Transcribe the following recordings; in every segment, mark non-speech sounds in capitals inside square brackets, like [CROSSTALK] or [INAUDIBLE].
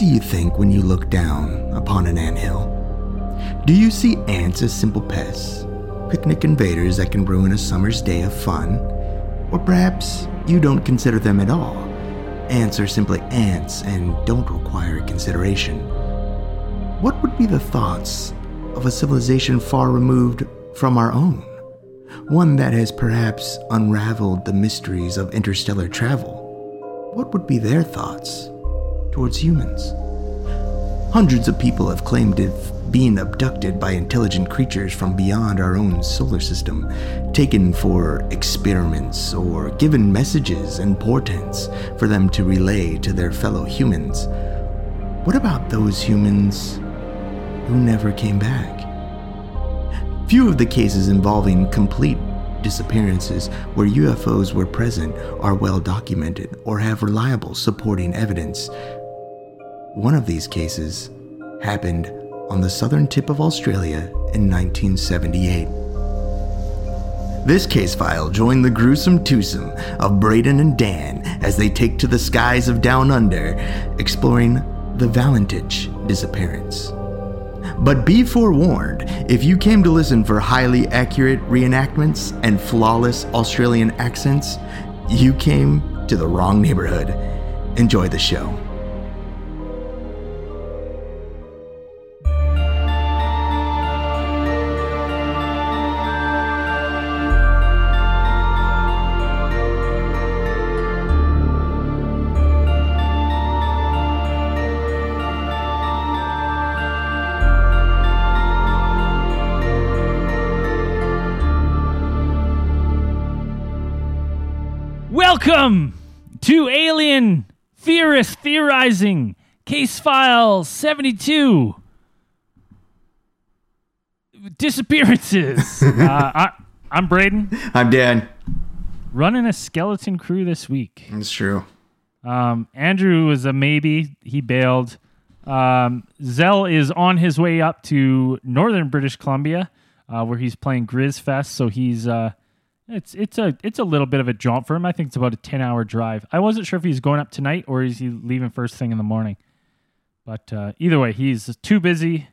do you think when you look down upon an anthill? Do you see ants as simple pests, picnic invaders that can ruin a summer's day of fun? Or perhaps you don't consider them at all? Ants are simply ants and don't require consideration. What would be the thoughts of a civilization far removed from our own? One that has perhaps unraveled the mysteries of interstellar travel. What would be their thoughts towards humans? Hundreds of people have claimed to have been abducted by intelligent creatures from beyond our own solar system, taken for experiments or given messages and portents for them to relay to their fellow humans. What about those humans who never came back? Few of the cases involving complete disappearances where UFOs were present are well documented or have reliable supporting evidence. One of these cases happened on the southern tip of Australia in 1978. This case file joined the gruesome twosome of Braden and Dan as they take to the skies of Down Under, exploring the Valentich disappearance. But be forewarned if you came to listen for highly accurate reenactments and flawless Australian accents, you came to the wrong neighborhood. Enjoy the show. Welcome to Alien Theorist Theorizing Case File 72 Disappearances. [LAUGHS] uh, I, I'm Braden, I'm Dan. running a skeleton crew this week. It's true. Um, Andrew was a maybe. He bailed. Um, Zell is on his way up to northern British Columbia, uh, where he's playing Grizz Fest. So he's uh, it's it's a it's a little bit of a jaunt for him. I think it's about a ten hour drive. I wasn't sure if he's going up tonight or is he leaving first thing in the morning. But uh, either way, he's too busy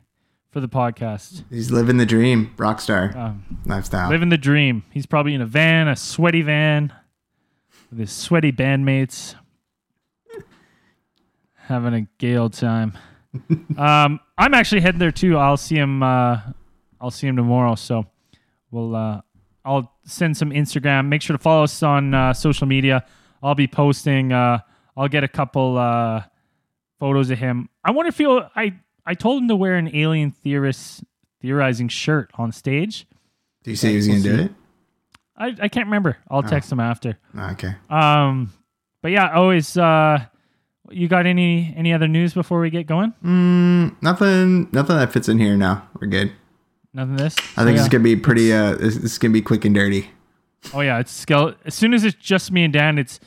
for the podcast. He's living the dream, rock star Um, lifestyle. living the dream. He's probably in a van, a sweaty van, with his sweaty bandmates, [LAUGHS] having a gay old time. [LAUGHS] um, I'm actually heading there too. I'll see him. Uh, I'll see him tomorrow. So we'll. Uh, I'll send some Instagram. Make sure to follow us on uh, social media. I'll be posting. Uh, I'll get a couple uh, photos of him. I wonder if he'll. I I told him to wear an alien theorist theorizing shirt on stage. Do you say he was going to do it? I, I can't remember. I'll text him after. Okay. Um, but yeah, always. Uh, you got any any other news before we get going? Mm, nothing. Nothing that fits in here now. We're good. Nothing. This. I think it's gonna be pretty. Uh, this, this is gonna be quick and dirty. Oh yeah, it's skele- As soon as it's just me and Dan, it's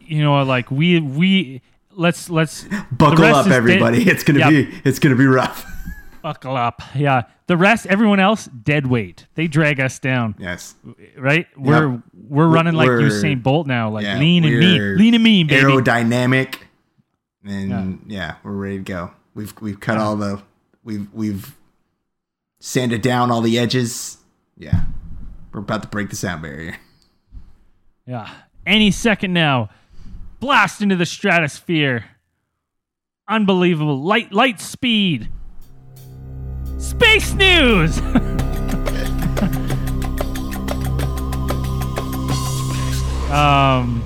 you know like we we let's let's Buckle up, is dead- everybody. It's gonna Yeah. be. It's gonna be rough. [LAUGHS] buckle up. Yeah, the rest, everyone else, dead weight. They drag us down. yes. Right? We're we're running like We're- Usain Bolt now, like Yeah, lean and mean, lean and mean, baby. Aerodynamic, and yeah. we're ready to go. We've we've cut all the. We've we've sanded down all the edges. Yeah, we're about to break the sound barrier. Yeah. Any second now. Blast into the stratosphere. Unbelievable. Light light speed. Space news. [LAUGHS] um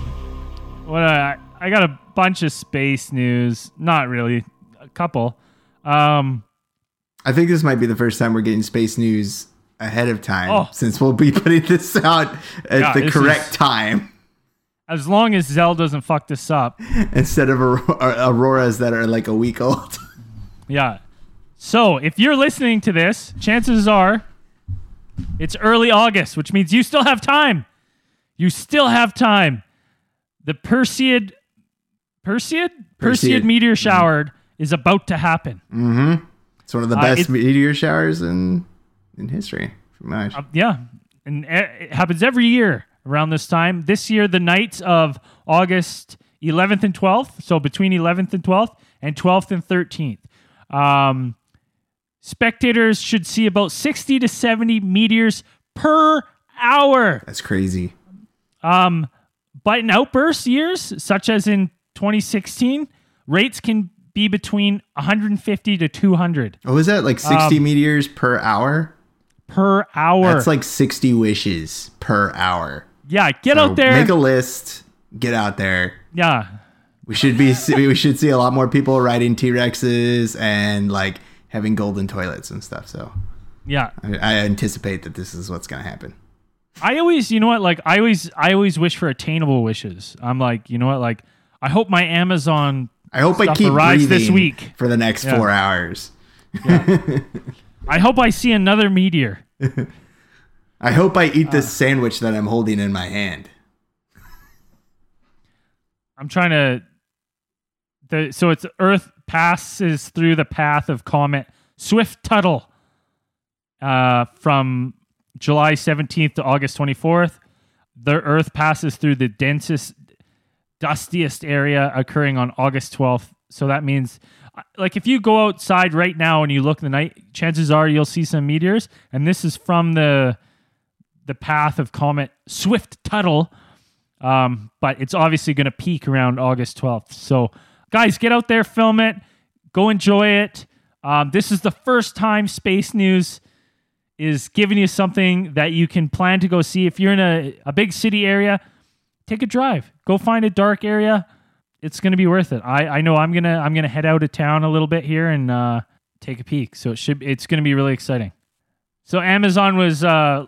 what I I got a bunch of space news. Not really. A couple. Um I think this might be the first time we're getting space news ahead of time, Oh. since we'll be [LAUGHS] putting this out at Yeah, the correct is- time as long as Zell doesn't fuck this up. instead of aur- uh, auroras that are like a week old. [LAUGHS] Yeah. So if you're listening to this, chances are it's early August, which means you still have time. You still have time. The Perseid Perseid? Perseid, Perseid. meteor shower is about to happen. Mm-hmm. It's one of the Uh, best it's- meteor showers in in history. Uh, yeah. And uh, it happens every year around this time. This year, the nights of August 11th and 12th, so between 11th and 12th, and 12th and 13th. Um, spectators should see about 60 to 70 meteors per hour. That's crazy. Um, but in outburst years, such as in 2016, rates can be between 150 to 200 Oh, is that like 60 Um, meteors per hour? per hour. That's like 60 wishes per hour. yeah, get So out there. Make a list. Get out there. yeah, We should be. [LAUGHS] we should see a lot more people riding T Rexes and like having golden toilets and stuff. So yeah. I, I anticipate that this is what's going to happen. I always, you know what? Like, I always, I always wish for attainable wishes. I'm like, you know what? Like, I hope my Amazon. I hope I keep breathing this week. for the next Yeah. four hours. I hope I see another meteor. [LAUGHS] I hope I eat Uh. this sandwich that I'm holding in my hand. I'm trying to. The so it's Earth passes through the path of comet Swift Tuttle, uh, from July 17th to August 24th. The Earth passes through the densest, dustiest area, occurring on August 12th. So that means, like, if you go outside right now and you look in the night, chances are you'll see some meteors. And this is from the the path of comet Swift Tuttle. Um, but it's obviously going to peak around August 12th. So, guys, get out there, film it, go enjoy it. Um, this is the first time Space News is giving you something that you can plan to go see. If you're in a, a big city area, take a drive, go find a dark area. It's going to be worth it. I, I know I'm gonna I'm gonna head out of town a little bit here and uh, take a peek. So it should it's going to be really exciting. So Amazon was uh,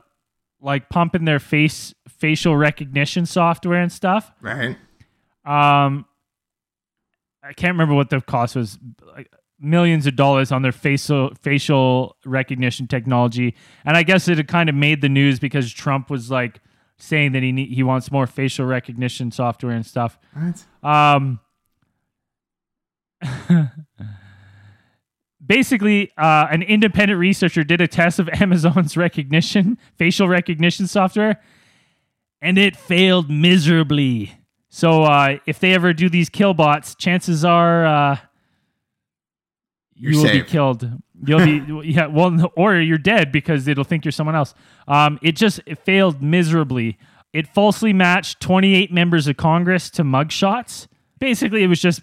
like pumping their face facial recognition software and stuff. Right? Um, I can't remember what the cost was. Like millions of dollars on their facial facial recognition technology, and I guess it had kind of made the news because Trump was like saying that he need, he wants more facial recognition software and stuff. What? Um, [LAUGHS] basically, uh, an independent researcher did a test of [LAUGHS] Amazon's Rekognition, facial recognition software, and it failed miserably. So, uh, if they ever do these kill bots, chances are uh, you You're will safe. be killed. You'll be [LAUGHS] yeah, well, or you're dead because it'll think you're someone else. Um, it just it failed miserably. It falsely matched 28 members of Congress to mugshots. Basically, it was just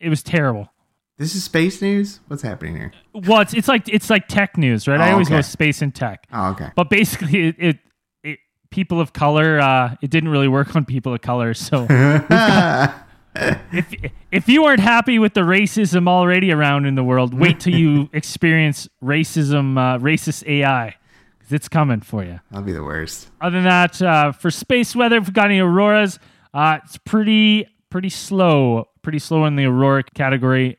it was terrible. This is space news? What's happening here? Well, it's, it's like it's like tech news, right? I Oh, always go space and tech, Oh, okay. but basically, it, it, it people of color. Uh, it didn't really work on people of color. So [LAUGHS] if if you weren't happy with the racism already around in the world, wait till you [LAUGHS] experience racism, uh, racist AI, 'cause it's coming for you. That'll be the worst. Other than that, uh, for space weather, if we've got any auroras, uh, it's pretty pretty slow, pretty slow in the aurora category.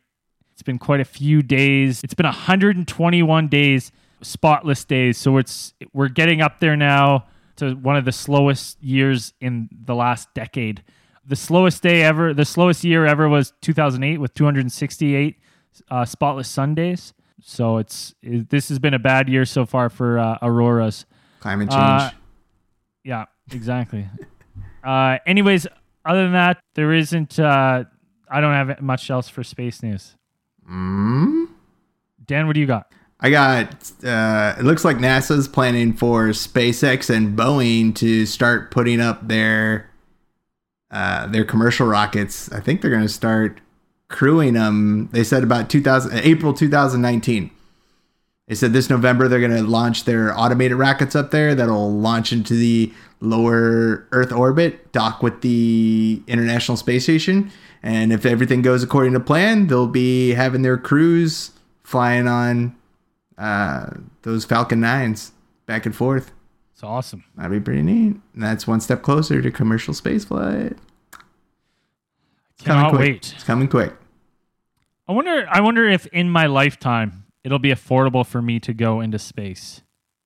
It's been quite a few days. It's been 121 days, spotless days. So it's we're getting up there now to one of the slowest years in the last decade. The slowest day ever, the slowest year ever was 2008 with 268 uh, spotless Sundays. So it's it, this has been a bad year so far for uh, auroras. Climate change. Uh, Yeah, exactly. [LAUGHS] uh, anyways, other than that, there isn't. Uh, I don't have much else for space news. mm? Dan, what do you got? I got. Uh, it looks like NASA's planning for SpaceX and Boeing to start putting up their uh, their commercial rockets. I think they're going to start crewing them. They said about 2000 April 2019. They said this November they're going to launch their automated rockets up there that'll launch into the lower Earth orbit, dock with the International Space Station, and if everything goes according to plan, they'll be having their crews flying on uh, those Falcon 9s back and forth. It's awesome. That'd be pretty neat. And that's one step closer to commercial spaceflight. Cannot quick. wait. It's coming quick. I wonder. I wonder if in my lifetime it'll be affordable for me to go into space.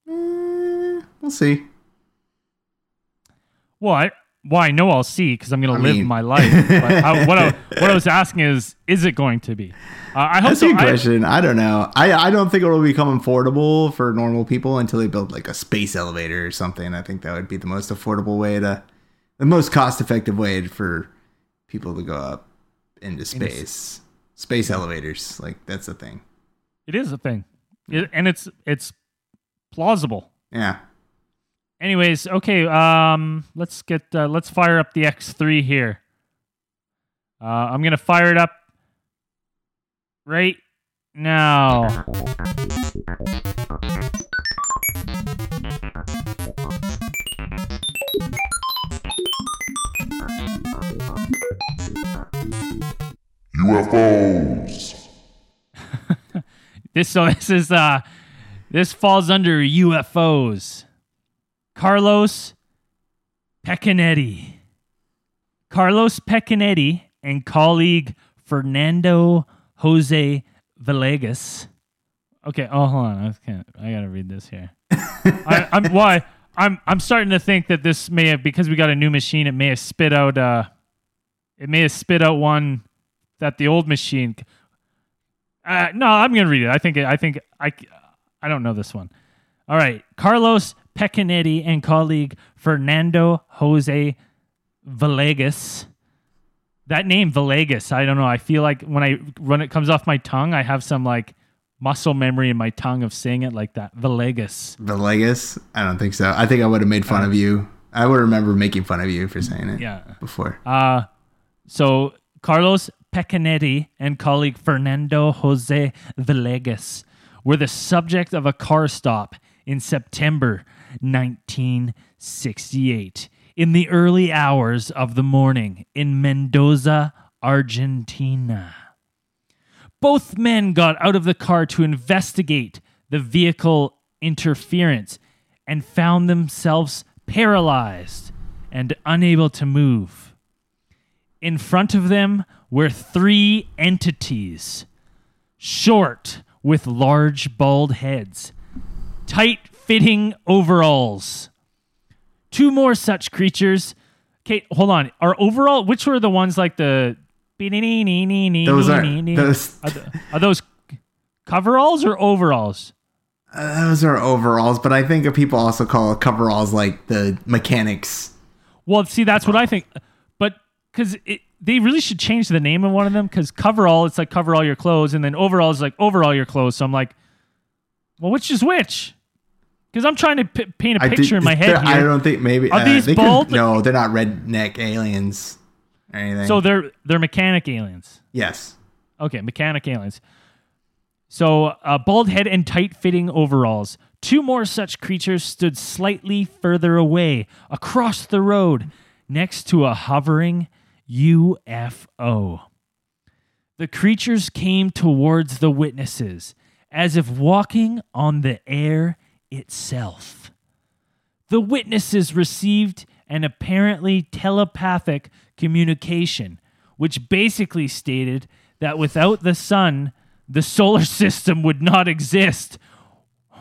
Eh, we'll see. Well, I, well, I know I'll see because I'm going to live mean- my life. but I, what, I, what I was [LAUGHS] asking is, is it going to be? Uh, I hope That's so. a good I- question. I, don't know. I, I don't think it will become affordable for normal people until they build like a space elevator or something. I think that would be the most affordable way to, the most cost effective way for people to go up into space. Space elevators, like that's a thing. It is a thing, It- and it's it's plausible. Yeah. Anyways, okay. Um, let's get uh, let's fire up the X3 here. Uh, I'm gonna fire it up right now. UFOs. [LAUGHS] This so this is uh this falls under UFOs. Carlos Pecanetti. Carlos Pecanetti and colleague Fernando Jose Villegas. Okay, oh hold on. I can't I gotta read this here. I, I'm [LAUGHS] why I'm I'm starting to think that this may have because we got a new machine, it may have spit out uh it may have spit out one that the old machine uh, no, I'm gonna read it. I think I think I I don't know this one. All right, Carlos Pecanetti and colleague Fernando Jose Villegas. That name Villegas, I don't know. I feel like when I when it comes off my tongue, I have some like muscle memory in my tongue of saying it like that. Villegas. Villegas? I don't think so. I think I would have made fun of you. I would remember making fun of you for saying it Yeah. before. Uh, so Carlos Pecanetti and colleague Fernando Jose Villegas were the subject of a car stop in September 1968 in the early hours of the morning in Mendoza, Argentina. Both men got out of the car to investigate the vehicle interference and found themselves paralyzed and unable to move. In front of them were three entities short with large bald heads, tight fitting overalls. Two more such creatures. Okay, hold on. Are overall which were the ones like the Those are those. are, th- are those coveralls or overalls? uh, Those are overalls, but I think people also call coveralls like the mechanics. Well, see, that's what I think. But because they really should change the name of one of them because coverall, it's like cover all your clothes, and then overall is like over all your clothes. So I'm like, well, which is which? Because I'm trying to p- paint a I picture did- in my head they're- I don't think maybe Are uh, these they could- bald? no, they're not redneck aliens or anything. So they're they're mechanic aliens. yes, Okay, mechanic aliens. So, uh, bald head and tight fitting overalls. Two more such creatures stood slightly further away, across the road, next to a hovering UFO. The creatures came towards the witnesses as if walking on the air itself. The witnesses received an apparently telepathic communication, which basically stated that without the sun, the solar [LAUGHS] system would not exist.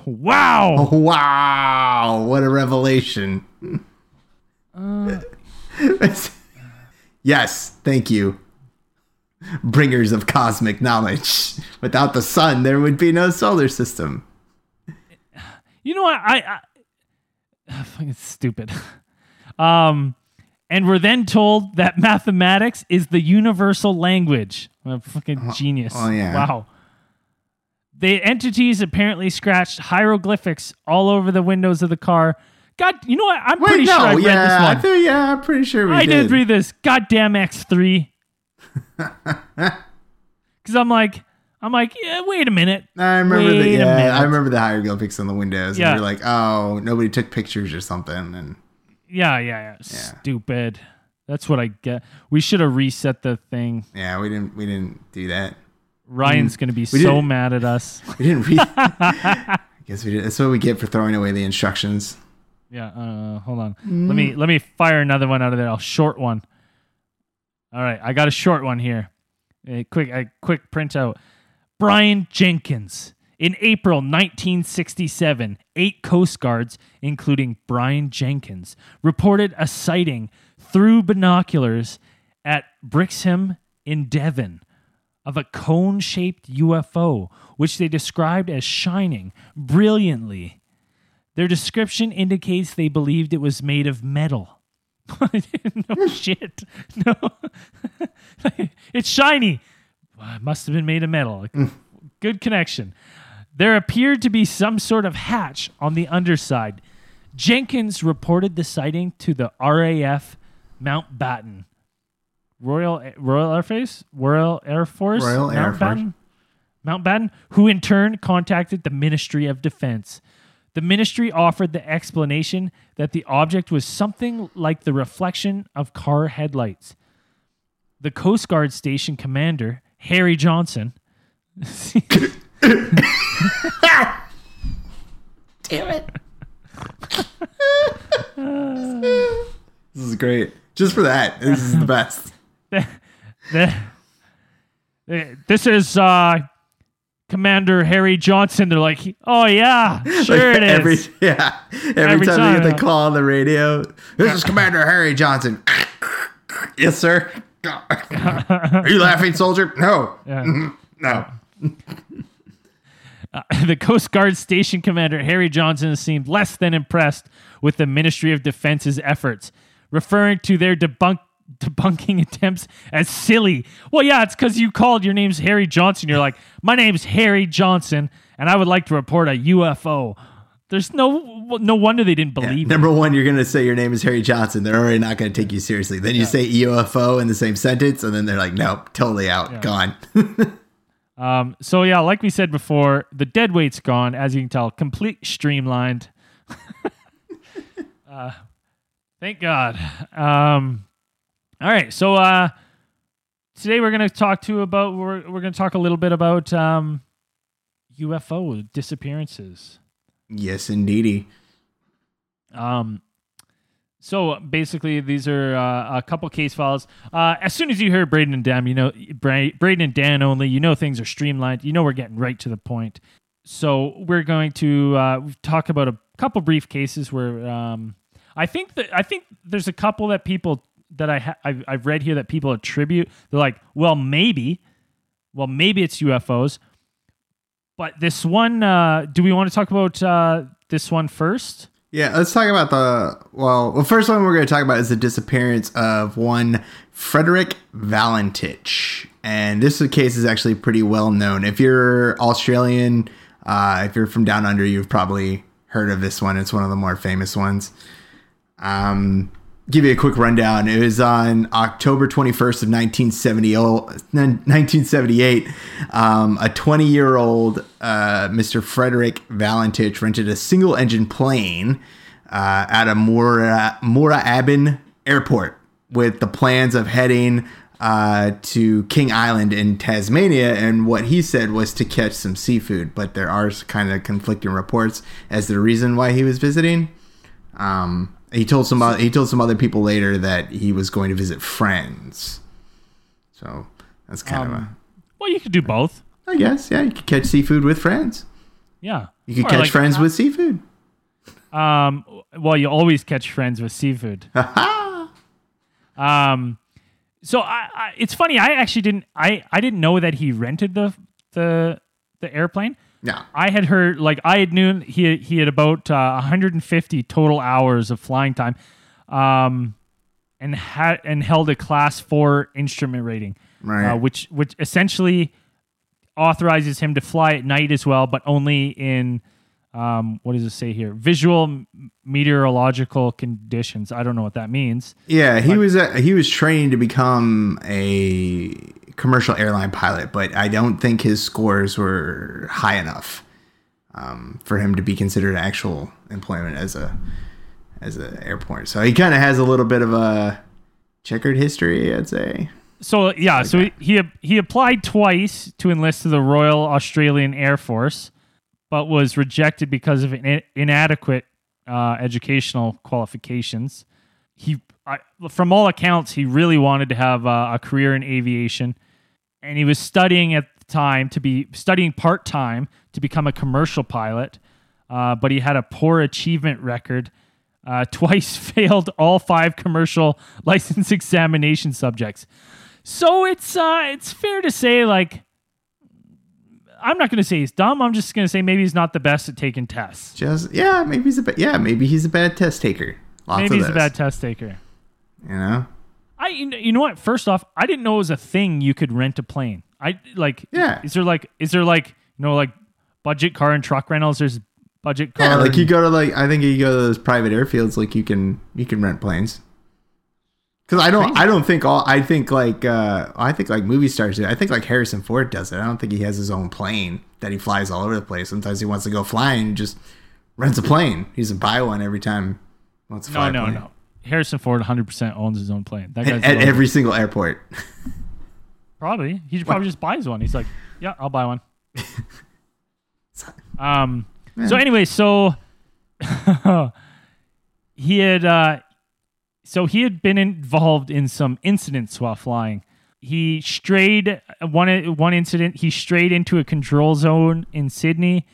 Wow! [LAUGHS] wow, what a revelation! Uh. [LAUGHS] yes, thank you, bringers of cosmic knowledge. Without the sun, there would be no solar system. You know what? I, I [SIGHS] fucking stupid. [LAUGHS] Um, and we're then told that mathematics is the universal language. I'm a fucking genius. oh, yeah. Wow. The entities apparently scratched hieroglyphics all over the windows of the car. God, you know what? I'm Wait, pretty no, sure I read yeah, this I one. feel, yeah, I'm pretty sure we did. I did. did read this. Goddamn X3. Because [LAUGHS] I'm like, I'm like, yeah, wait a minute. I remember the Wait a yeah. I remember the higher hieroglyphics on the windows. Yeah. And you're like, oh, nobody took pictures or something. And Yeah, yeah, yeah. Stupid. That's what I get. We should have reset the thing. yeah, we didn't we didn't do that. Ryan's mm. gonna be so mad at us. [LAUGHS] We didn't read. I guess we did. That's what we get for throwing away the instructions. Yeah, uh, hold on. Let me let me fire another one out of there. I'll short one. All right, I got a short one here. A quick a quick printout. Brian Jenkins. In April 1967, eight Coast Guards, including Brian Jenkins, reported a sighting through binoculars at Brixham in Devon of a cone shaped UFO, which they described as shining brilliantly. Their description indicates they believed it was made of metal. [LAUGHS] no shit. No. [LAUGHS] it's shiny. Well, must have been made of metal. Mm. Good connection. There appeared to be some sort of hatch on the underside. Jenkins reported the sighting to the RAF Mountbatten. Royal Royal Air Force, Royal Air Force, Royal Air Force. Mountbatten, Mountbatten, who in turn contacted the Ministry of Defense. The ministry offered the explanation that the object was something like the reflection of car headlights. The Coast Guard station commander, Harry Johnson, Damn it. this is great. Just for that, this is the best. [LAUGHS] the- this is uh, Commander Harry Johnson. They're like, oh yeah, [LAUGHS] sure it is. every, [LAUGHS] Yeah. Every, Every time, time, they get the call on the radio, this is Commander Harry Johnson. [LAUGHS] yes, sir. Are you laughing, soldier? No. Yeah. Mm-hmm. No. Uh, the Coast Guard station commander Harry Johnson seemed less than impressed with the Ministry of Defense's efforts, referring to their debunk debunking [LAUGHS] attempts as silly. Well, yeah, it's because you called your name's Harry Johnson. You're like, my name's Harry Johnson, and I would like to report a UFO. There's no no wonder they didn't believe it. Number one, you're going to say your name is Harry Johnson. They're already not going to take you seriously. Then you say UFO in the same sentence, and then they're like, nope, totally out, gone. [LAUGHS] Um, so yeah, like we said before, the dead weight's gone, as you can tell, complete streamlined. [LAUGHS] uh, thank God. Um, all right, so uh, today we're gonna talk to about we're we're gonna talk a little bit about um, UFO disappearances. yes, indeedy. Um, so basically, these are uh, a couple case files. Uh, as soon as you hear Braden and Dan, you know Bra- Braden and Dan only. You know things are streamlined. You know we're getting right to the point. So we're going to uh, talk about a couple brief cases where um, I think that I think there's a couple that people that I ha- I've, I've read here that people attribute. They're like, well, maybe, well, maybe it's UFOs. But this one, uh, do we want to talk about uh, this one first? Yeah, let's talk about the well. The first one we're going to talk about is the disappearance of one Frederick Valentich, and this case is actually pretty well known. If you're Australian, uh, if you're from down under, you've probably heard of this one. It's one of the more famous ones. Um, give you a quick rundown. It was on October 21st of 1970, 1978. Um, a 20 year old uh, Mr. Frederick Valentich rented a single engine plane uh, at a Mora, Moorabbin airport with the plans of heading uh, to King Island in Tasmania. And what he said was to catch some seafood, but there are kind of conflicting reports as to the reason why he was visiting. Um, he told some o- he told some other people later that he was going to visit friends. So that's kind of a Well, you could do both. I guess yeah, you could catch seafood with friends. Yeah. You could Or catch like, friends with seafood. Um, well, you always catch friends with seafood. um, so I, I, it's funny. I actually didn't. I, I didn't know that he rented the the the airplane. No, I had heard like I had known he he had about uh, 150 total hours of flying time, um, and had and held a class four instrument rating, Right. uh, which which essentially authorizes him to fly at night as well, but only in um, what does it say here? Visual meteorological conditions. I don't know what that means. yeah, he was uh, he was training to become a commercial airline pilot, but I don't think his scores were high enough um, for him to be considered actual employment as a as an airport. So he kind of has a little bit of a checkered history, I'd say. So yeah, so he, he he applied twice to enlist to the Royal Australian Air Force, but was rejected because of in, inadequate uh, educational qualifications. He, I, from all accounts, he really wanted to have uh, a career in aviation, and he was studying at the time to be studying part time to become a commercial pilot. Uh, but he had a poor achievement record. Uh, [LAUGHS] twice failed all five commercial license [LAUGHS] examination subjects. So it's uh, it's fair to say like I'm not going to say he's dumb. I'm just going to say maybe he's not the best at taking tests. Just yeah, maybe he's a ba- yeah, maybe he's a bad test taker. Lots maybe of he's a bad test taker. You know, I you know, what? First off, I didn't know it was a thing you could rent a plane. I like. Yeah. Is there like is there like you know like budget car and truck rentals? There's budget car. Yeah, like you go to like I think you go to those private airfields, like you can you can rent planes. Because I don't I don't think all I think like uh I think like movie stars do. I think like Harrison Ford does it. I don't think he has his own plane that he flies all over the place. Sometimes he wants to go flying, just rents a plane. He doesn't buy one every time he wants to no fly. no plane. no. Harrison Ford 100 percent owns his own plane. That At, guy's at loaded. every single airport. [LAUGHS] probably he probably just buys one. He's like, yeah, I'll buy one. [LAUGHS] um. So anyway, so [LAUGHS] he had uh, so he had been involved in some incidents while flying. He strayed one one incident. He strayed into a control zone in Sydney.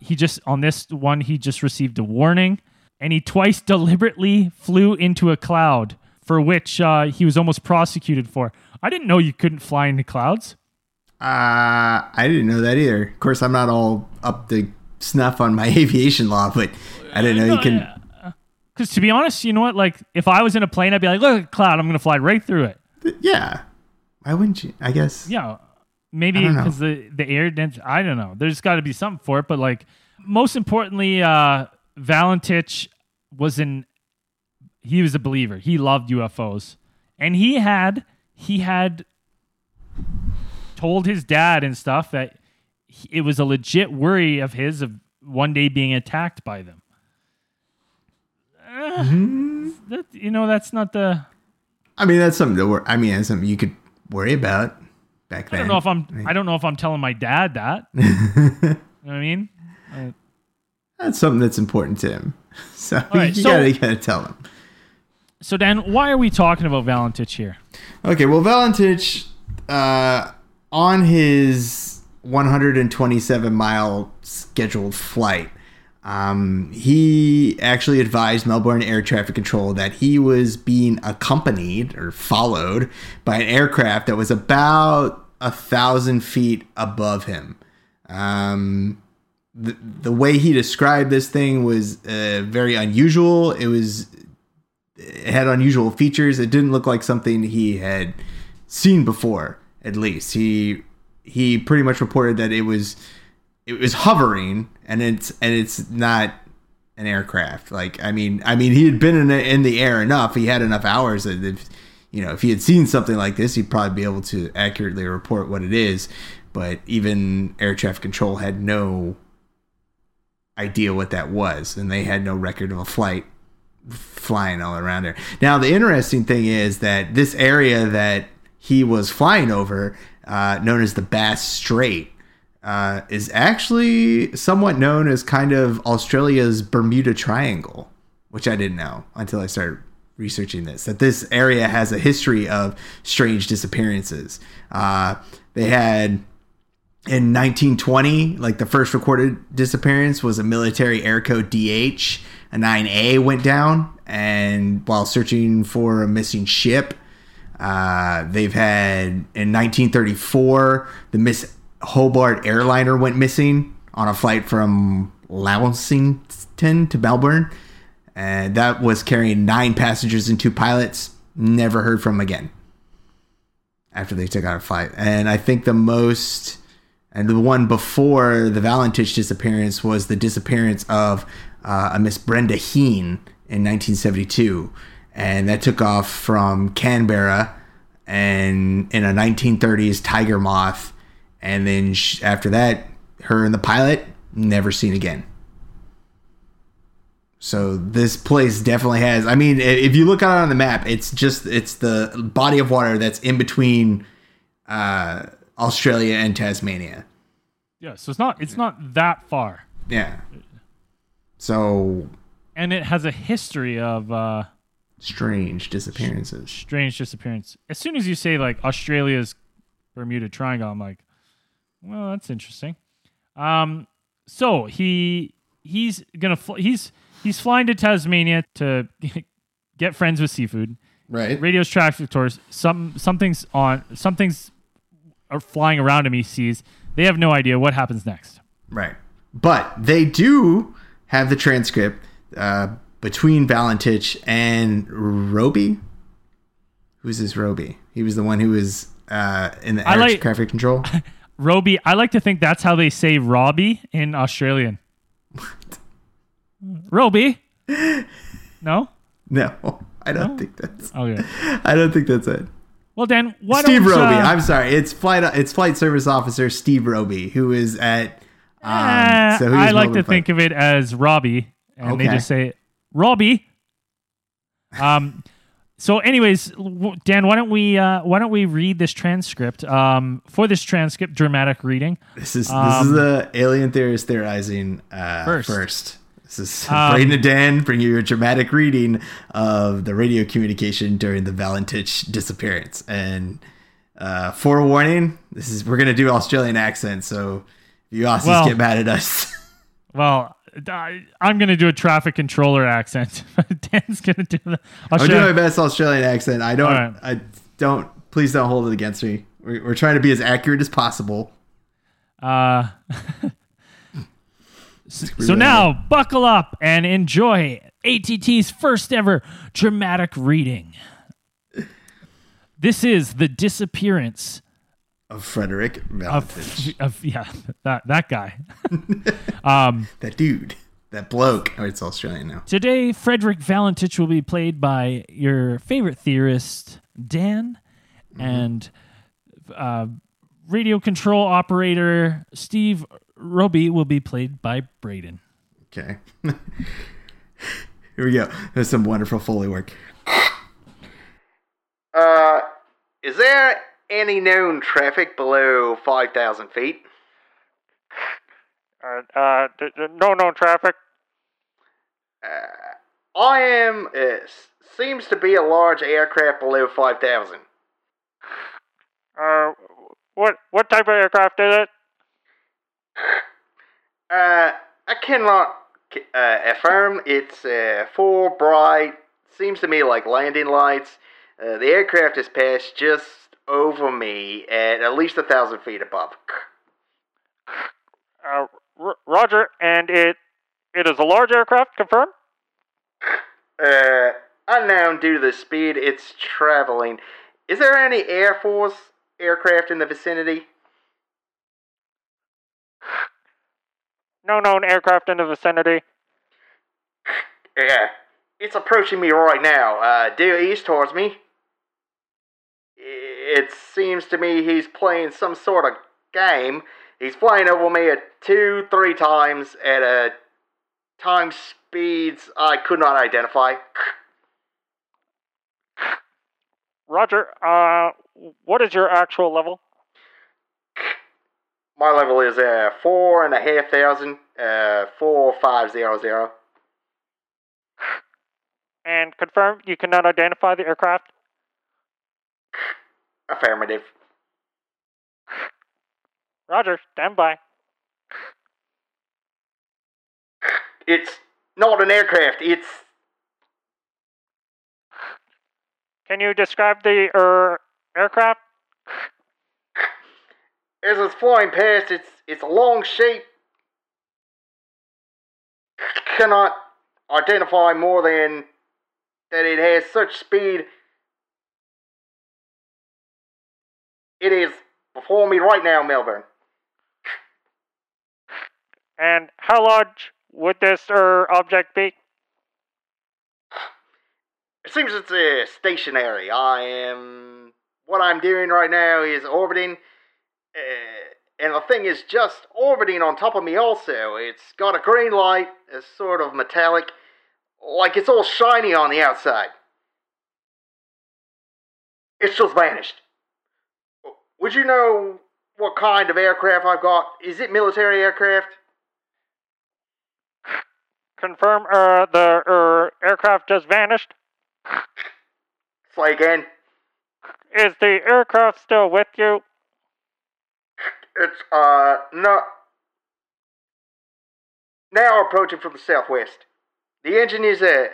He just on this one he just received a warning, and he twice deliberately flew into a cloud for which uh, he was almost prosecuted for. I didn't know you couldn't fly into clouds. Uh, I didn't know that either. Of course, I'm not all up to snuff on my [LAUGHS] aviation law, but I didn't know you can. Because to be honest, you know what? Like, if I was in a plane, I'd be like, "Look cloud! I'm going to fly right through it." Yeah. Why wouldn't you? I guess. Yeah, maybe I don't know. because the the air dens. I don't know. There's got to be something for it. But like, most importantly, uh, Valentich was an he was a believer. He loved UFOs, and he had he had told his dad and stuff that he- it was a legit worry of his of one day being attacked by them. Uh, that, you know, that's not the. I mean, that's something to worry. I mean, that's something you could worry about back then. I don't know if I'm. I don't know if I'm telling my dad that. [LAUGHS] you know what I mean? Uh, that's something that's important to him. [LAUGHS] So right, [LAUGHS] you, so- gotta, you gotta tell him. so Dan, why are we talking about Valentich here? Okay, well, Valentich, uh, on his 127 mile scheduled flight, um, he actually advised Melbourne Air Traffic Control that he was being accompanied or followed by an aircraft that was about a thousand feet above him. Um, the, the way he described this thing was uh, very unusual. It was it had unusual features. It didn't look like something he had seen before. At least he he pretty much reported that it was it was hovering and it's and it's not an aircraft. Like I mean I mean he had been in the, in the air enough. He had enough hours that if you know if he had seen something like this, he'd probably be able to accurately report what it is. But even air traffic control had no idea what that was, and they had no record of a flight flying all around there. Now, the interesting thing is that this area that he was flying over, uh, known as the Bass Strait, uh, is actually somewhat known as kind of Australia's Bermuda Triangle, which I didn't know until I started researching this. That this area has a history of strange disappearances. Uh, they had in 1920, like the first recorded disappearance was a military air code DH. A 9A went down, and while searching for a missing ship, uh, they've had in 1934 the Miss Hobart airliner went missing on a flight from Launceston to Melbourne, and that was carrying nine passengers and two pilots. Never heard from again after they took out a flight. And I think the most and the one before the Valentich disappearance was the disappearance of uh, a Miss Brenda Heen in 1972, and that took off from Canberra and in a 1930s Tiger Moth, and then sh- after that, her and the pilot never seen again. So this place definitely has. I mean, if you look it on the map, it's just it's the body of water that's in between uh, Australia and Tasmania. Yeah, so it's not it's not that far, Yeah. So and it has a history of uh, strange disappearances. strange disappearance. As soon as you say like Australia's Bermuda Triangle, I'm like, well, that's interesting. Um, so he he's gonna fl- he's he's flying to Tasmania to [LAUGHS] get friends with seafood. Right. radio's traffic tours. Some something's on. Something's are flying around him. He sees. They have no idea what happens next. Right. But they do have the transcript uh, between Valentich and Robey. Who's this Robey? He was the one who was uh, in the air like- traffic control. [LAUGHS] Robey, I like to think that's how they say Robbie in Australian. Robey? No? [LAUGHS] no, I don't think that's. Okay. [LAUGHS] I don't think that's it. Well, Dan, why Steve don't Robey. uh, I'm sorry. It's flight. It's flight service officer Steve Robey, who is at. Um, eh, so I like to Melbourne think of it as Robbie, and they just say Robbie. Um. So, anyways, Dan, why don't we uh, why don't we read this transcript? Um, for this transcript, dramatic reading. This is this Um, is the alien theorist theorizing uh, First. first. This is Um, Braden and Dan bringing you a dramatic reading of the radio communication during the Valentich disappearance. And uh, forewarning, this is we're gonna do Australian accent, so if you Aussies Well- get mad at us. [LAUGHS] Well, I, I'm going to do a traffic controller accent. [LAUGHS] Dan's going to do the. I'm doing my best Australian accent. I don't. Right. I don't. Please don't hold it against me. We're, we're trying to be as accurate as possible. Uh, [LAUGHS] so now, buckle up and enjoy ATT's first ever dramatic reading. This is the disappearance Of Frederick of, Valentich, of yeah, that that guy. [LAUGHS] um, that dude, that bloke. Oh, it's Australian now. today, Frederick Valentich will be played by your favorite theorist, Dan, and uh, radio control operator Steve Robey will be played by Braden. Okay. [LAUGHS] Here we go. There's some wonderful Foley work. Uh, is there any known traffic below 5,000 feet? Uh, uh, d- d- no known traffic. Uh, I am, uh, seems to be a large aircraft below 5,000. Uh, what what type of aircraft is it? Uh, I cannot uh, affirm. It's uh, full bright. Seems to me like landing lights. Uh, the aircraft has passed just over me at at least a thousand feet above. Uh, r- Roger, and it it is a large aircraft. Confirm. Uh, unknown due to the speed it's traveling. Is there any Air Force aircraft in the vicinity? No known aircraft in the vicinity. Yeah, it's approaching me right now. Uh, due east towards me. It seems to me he's playing some sort of game. He's flying over me at two, three times at a time speeds I could not identify. Roger. Uh, what is your actual level? My level is uh four and a half thousand, uh four five zero zero. And confirm you cannot identify the aircraft. Affirmative. Roger. Stand by. It's not an aircraft. It's Can you describe the er, aircraft? As it's flying past. It's it's a long shape. Cannot identify more than that it has such speed. It is before me right now, Melbourne. And how large would this er, object be? It seems it's uh, stationary. I am. What I'm doing right now is orbiting. Uh, and the thing is just orbiting on top of me, also. It's got a green light, a sort of metallic, like it's all shiny on the outside. It's just vanished. Would you know what kind of aircraft I've got? Is it military aircraft? Confirm er, the er, aircraft just vanished. Say again. Is the aircraft still with you? It's uh no. Now approaching from the southwest. The engine is uh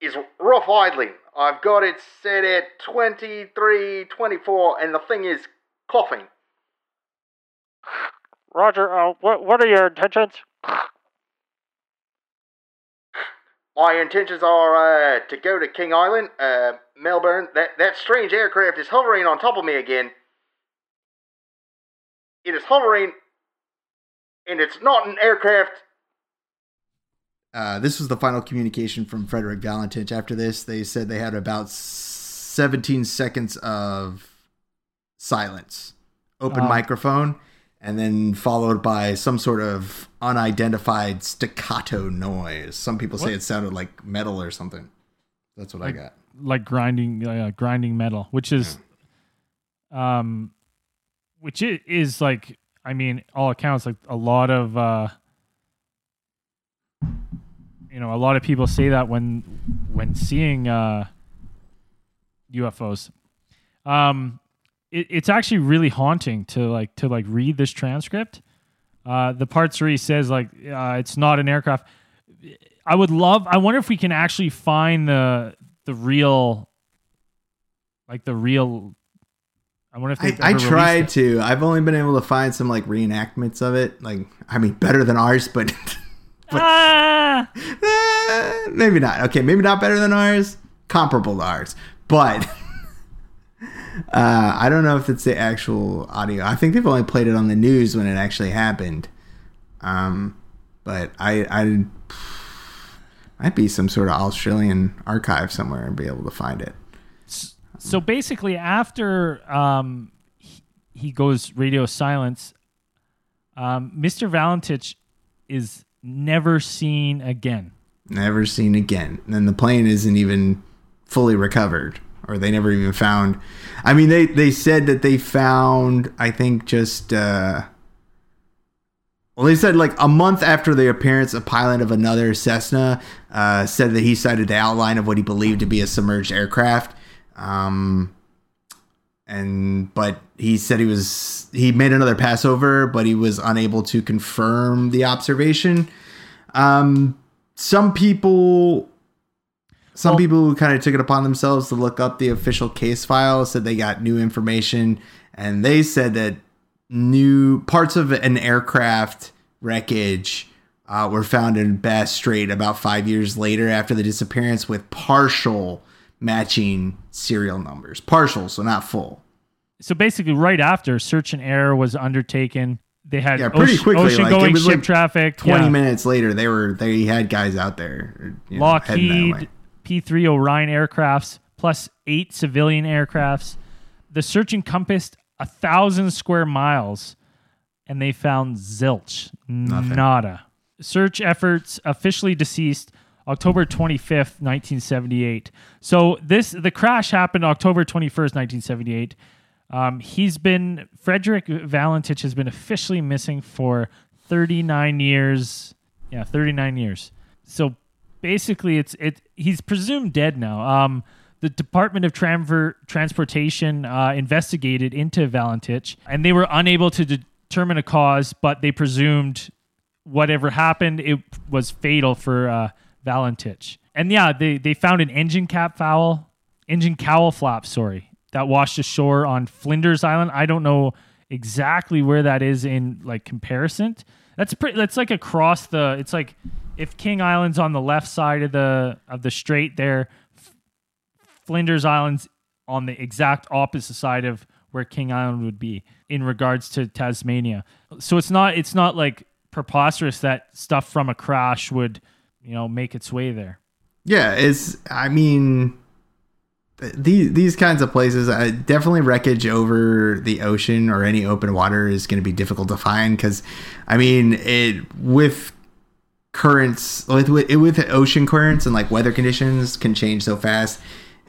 is rough idling. I've got it set at 23, 24, and the thing is coughing. Roger. Uh, what what are your intentions? My intentions are uh, to go to King Island, uh, Melbourne. That that strange aircraft is hovering on top of me again. It is hovering, and it's not an aircraft. Uh, this was the final communication from Frederick Valentich. After this, they said they had about 17 seconds of silence, open Wow. microphone, and then followed by some sort of unidentified staccato noise. Some people say it sounded like metal or something. That's what Like- I got. like grinding uh, grinding metal, which is um which is like I mean all accounts like a lot of uh you know a lot of people say that when when seeing uh UFOs. Um it, it's actually really haunting to like to like read this transcript. Uh the parts where he says like uh, it's not an aircraft I would love. I wonder if we can actually find the the real, like the real. I wonder if I, I tried to. I've only been able to find some like reenactments of it. Like, I mean, better than ours, but [LAUGHS] Ah! eh, maybe not. Okay, maybe not better than ours. Comparable to ours, but [LAUGHS] uh, I don't know if it's the actual audio. I think they've only played it on the news when it actually happened. Um, but I, I might be some sort of Australian archive somewhere and be able to find it. So basically, after um, he, he goes radio silence, um, Mr. Valentich is never seen again. never seen again. And the plane isn't even fully recovered, or they never even found. I mean, they they said that they found. I think just. uh well, they said like a month after the appearance, a pilot of another Cessna uh, said that he sighted the outline of what he believed to be a submerged aircraft. Um, and but he said he was he made another passover, but he was unable to confirm the observation. Um, some people some Well- people who kind of took it upon themselves to look up the official case file said they got new information and they said that new parts of an aircraft wreckage uh, were found in Bass Strait about five years later after the disappearance with partial matching serial numbers. Partial, so not full. So basically, right after search and error was undertaken, they had Yeah, pretty ocean, quickly, like, it going was ship like traffic. 20 yeah. minutes later, they were they had guys out there. you know, Lockheed. P 3 Orion aircrafts plus eight civilian aircrafts. The search encompassed a thousand square miles and they found zilch. Nothing. Nada. Search efforts officially deceased October 25th, 1978. So this the crash happened October 21st, 1978. Um, he's been Frederick Valentich has been officially missing for 39 years. Yeah, 39 years. So basically, it's it. He's presumed dead now. Um, the Department of Tranver- Transportation uh, investigated into Valentich, and they were unable to determine a cause, but they presumed whatever happened, it was fatal for uh, Valentich. And yeah, they they found an engine cap foul, engine cowl flap, sorry, that washed ashore on Flinders Island. I don't know exactly where that is in like comparison. That's pretty. That's like across the. It's like if King Island's on the left side of the of the strait there, Flinders Island's on the exact opposite side of where King Island would be in regards to Tasmania. So it's not it's not like preposterous that stuff from a crash would, you know, make its way there. Yeah, it's. I mean, these these kinds of places, uh, definitely wreckage over the ocean or any open water is going to be difficult to find because, I mean, it with currents with with, ocean currents and like weather conditions can change so fast.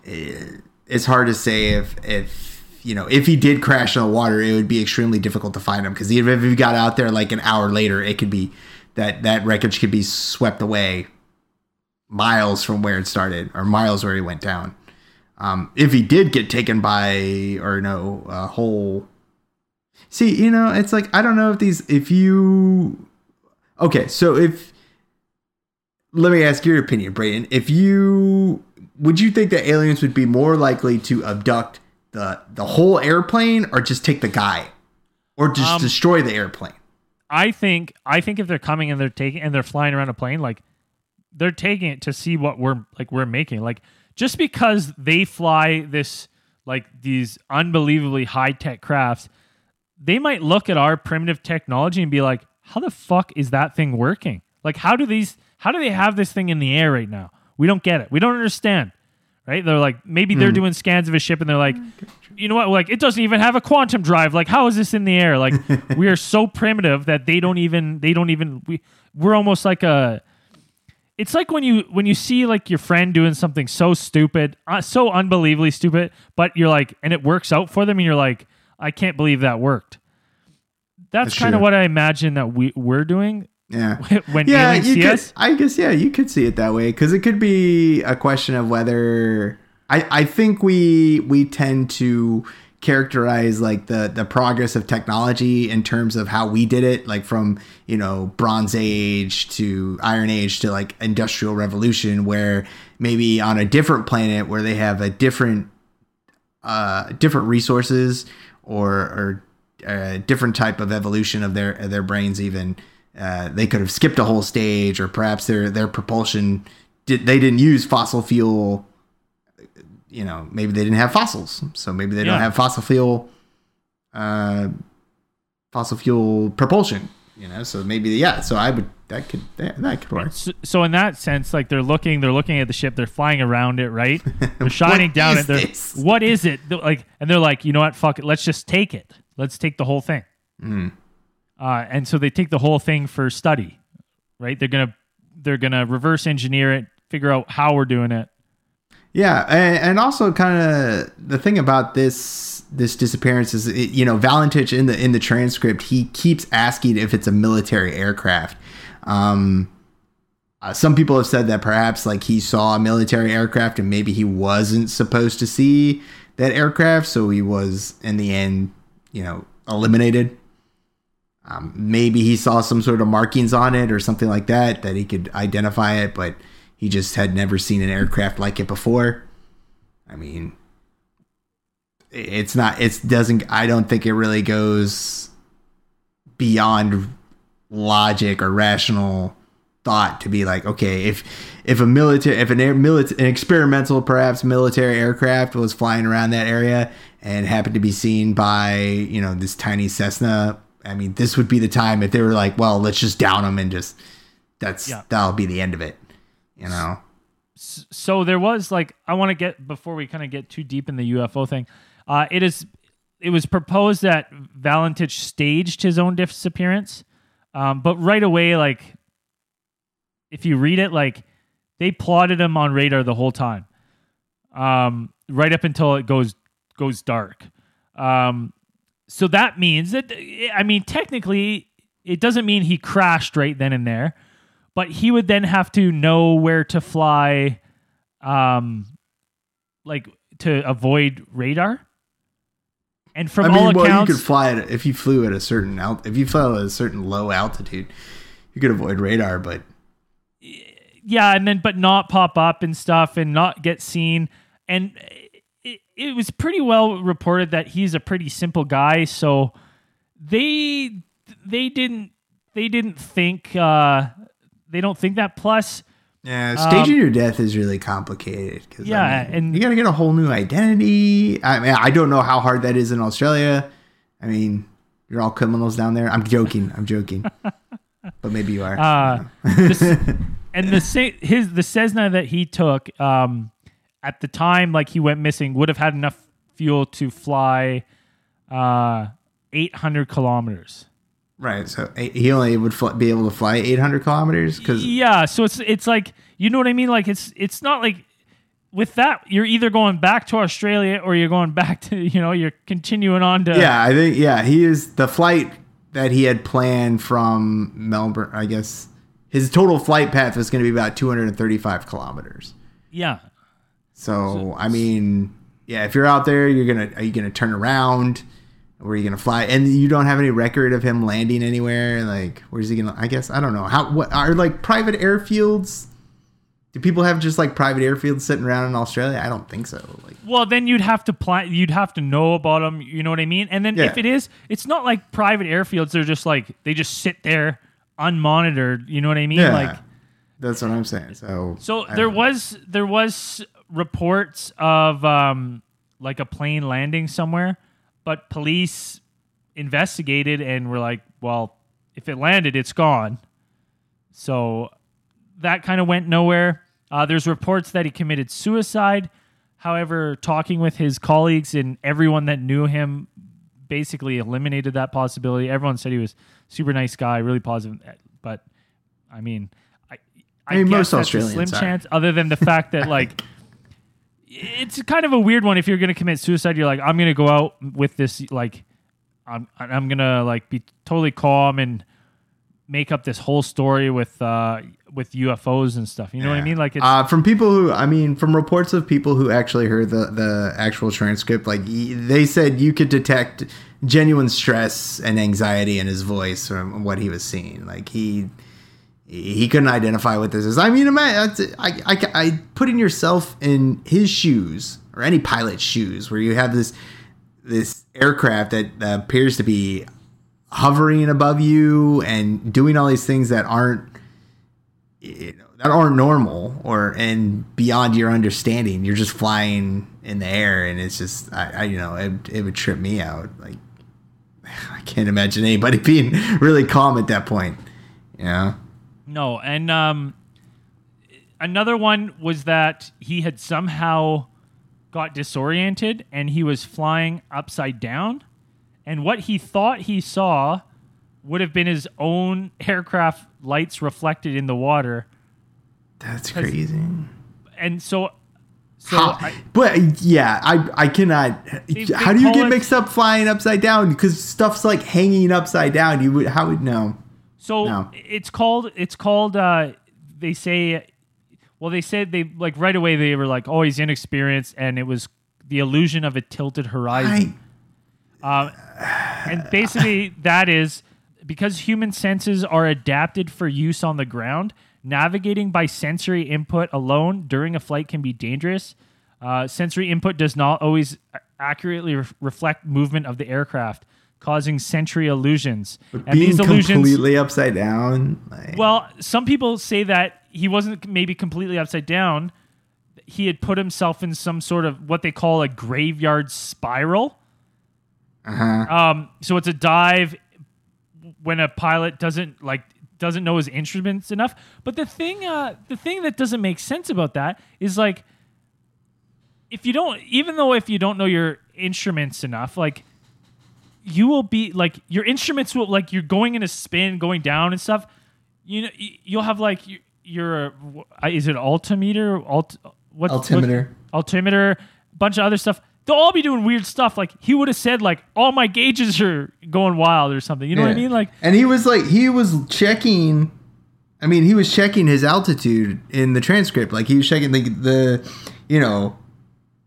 It, it's hard to say if if you know if he did crash in the water, it would be extremely difficult to find him because even if he got out there like an hour later, it could be that that wreckage could be swept away miles from where it started or miles where he went down. Um, if he did get taken by or no a whole see, you know, it's like I don't know if these if you okay, so if let me ask your opinion, Brayden. If you would you think that aliens would be more likely to abduct the the whole airplane or just take the guy or just Um, destroy the airplane? I think I think if they're coming and they're taking and they're flying around a plane, like they're taking it to see what we're like we're making. Like just because they fly this like these unbelievably high tech crafts, they might look at our primitive technology and be like, "How the fuck is that thing working? Like, how do these? How do they have this thing in the air right now? We don't get it. We don't understand." Right? They're like, maybe they're doing scans of a ship and they're like, you know what? Like, it doesn't even have a quantum drive. Like, how is this in the air? Like, [LAUGHS] we are so primitive that they don't even, they don't even, we, we're almost like a, it's like when you when you see like your friend doing something so stupid, uh, so unbelievably stupid, but you're like, and it works out for them, and you're like, I can't believe that worked. That's That's kind of what I imagine that we we're doing Yeah. [LAUGHS] when yeah, you see could, us. I guess yeah, you could see it that way because it could be a question of whether I I think we we tend to characterize like the the progress of technology in terms of how we did it like from you know bronze age to iron age to like industrial revolution where maybe on a different planet where they have a different uh different resources or or a different type of evolution of their of their brains even uh, they could have skipped a whole stage or perhaps their their propulsion did they didn't use fossil fuel you know maybe they didn't have fossils so maybe they Yeah. don't have fossil fuel uh fossil fuel propulsion you know so maybe yeah so i would that could that, that could work So, so in that sense, like they're looking, they're looking at the ship, they're flying around it, right? [LAUGHS] They're shining down is it. They're, what is it? They're like, and they're like, you know what? Fuck it. Let's just take it. Let's take the whole thing. Hmm. Uh, and so they take the whole thing for study, right? They're gonna they're gonna reverse engineer it, figure out how we're doing it. Yeah, and, and also kind of the thing about this this disappearance is, it, you know, Valentich in the in the transcript he keeps asking if it's a military aircraft. Um, uh, some people have said that perhaps like he saw a military aircraft and maybe he wasn't supposed to see that aircraft, so he was in the end, you know, eliminated. Um, maybe he saw some sort of markings on it or something like that that he could identify it, but he just had never seen an aircraft like it before. I mean, it's not. It doesn't. I don't think it really goes beyond logic or rational thought to be like, okay, if if a military, if an air military, an experimental, perhaps military aircraft was flying around that area and happened to be seen by you know this tiny Cessna, I mean, this would be the time if they were like, well, let's just down them and just that's Yeah. that'll be the end of it, you know. So there was like I want to get before we kind of get too deep in the UFO thing. Uh, it is it was proposed that Valentich staged his own disappearance, um, but right away, like if you read it, like they plotted him on radar the whole time, um, right up until it goes goes dark. Um, so that means that I mean technically it doesn't mean he crashed right then and there, but he would then have to know where to fly, um, like to avoid radar. And from I mean, all well, accounts, you could fly it if you flew at a certain alt. If you flew at a certain low altitude, you could avoid radar. But yeah, and then but not pop up and stuff and not get seen. And it, it was pretty well reported that he's a pretty simple guy, so they they didn't they didn't think uh they don't think that plus yeah, staging your death is really complicated. 'cause, I Um, Yeah, mean, and- you got to get a whole new identity. I mean, I don't know how hard that is in Australia. I mean, you're all criminals down there. I'm joking. I'm joking. [LAUGHS] but maybe you are. Uh, [LAUGHS] this, and the his the Cessna that he took um, at the time, like he went missing, would have had enough fuel to fly uh, 800 kilometers. right. So he only would fl- be able to fly 800 kilometers because Yeah, so it's it's like you know what I mean. Like it's it's not like with that you're either going back to Australia or you're going back to you know you're continuing on to Yeah, I think yeah, he is the flight that he had planned from Melbourne. I guess his total flight path was going to be about 235 kilometers. yeah So, I mean, yeah, if you're out there, you're gonna are you gonna turn around? Where are you gonna fly? And you don't have any record of him landing anywhere. Like, where's he gonna? I guess I don't know. How what are like private airfields? Do people have just like private airfields sitting around in Australia? I don't think so. Like, Well, then you'd have to plan. You'd have to know about them. You know what I mean? And then Yeah. if it is, it's not like private airfields. They're just like they just sit there unmonitored. You know what I mean? yeah, Like that's what I'm saying. So, so, there know. was there was reports of um like a plane landing somewhere, but police investigated and were like, well, if it landed, it's gone. So that kind of went nowhere. Uh, there's reports that he committed suicide. However, talking with his colleagues and everyone that knew him basically eliminated that possibility. Everyone said he was super nice guy, really positive. But I mean, I, I, I mean, most Australians slim are. chance. Other than the fact that like. [LAUGHS] It's kind of a weird one. If you're going to commit suicide, you're like, I'm going to go out with this, like, I'm, I'm going to like be totally calm and make up this whole story with, uh, with UFOs and stuff. You know what I mean? Like, it's, uh, from people who, I mean, from reports of people who actually heard the the actual transcript, like they said, you could detect genuine stress and anxiety in his voice from what he was seeing. Like he he couldn't identify what this is. I mean, ima- I, I, I putting yourself in his shoes or any pilot's shoes, where you have this this aircraft that appears to be hovering above you and doing all these things that aren't you know, that aren't normal or and beyond your understanding. You're just flying in the air, and it's just I, I you know it, it would trip me out. Like [SIGHS] I can't imagine anybody [LAUGHS] being really calm at that point. You know. No, and um, another one was that he had somehow got disoriented and he was flying upside down, and what he thought he saw would have been his own aircraft lights reflected in the water, That's crazy. and so. So How- I, but yeah, I I cannot. They- how they do you get it- mixed up flying upside down? Because stuff's like hanging upside down. You would how would know? So No. it's called it's called uh they say well they said they like right away they were like oh he's inexperienced and it was the illusion of a tilted horizon. I Um, and basically, that is because human senses are adapted for use on the ground. Navigating by sensory input alone during a flight can be dangerous. Uh, sensory input does not always accurately re- reflect movement of the aircraft, causing sensory illusions. and being these illusions, completely upside down. Like, well, some people say that he wasn't maybe completely upside down. He had put himself in some sort of what they call a graveyard spiral. uh-huh. Um, so it's a dive when a pilot doesn't like doesn't know his instruments enough. But the thing, uh, the thing that doesn't make sense about that is like, if you don't, even though if you don't know your instruments enough, like you will be like your instruments will like you're going in a spin, going down and stuff. You know, you'll have like your, your is it altimeter, alt, what's Altimeter. what- altimeter, bunch of other stuff. They'll all be doing weird stuff. Like he would have said, like all my gauges are going wild or something. You know what I mean? Like and he was like, he was checking. I mean, he was checking his altitude in the transcript. Like he was checking the, the you know,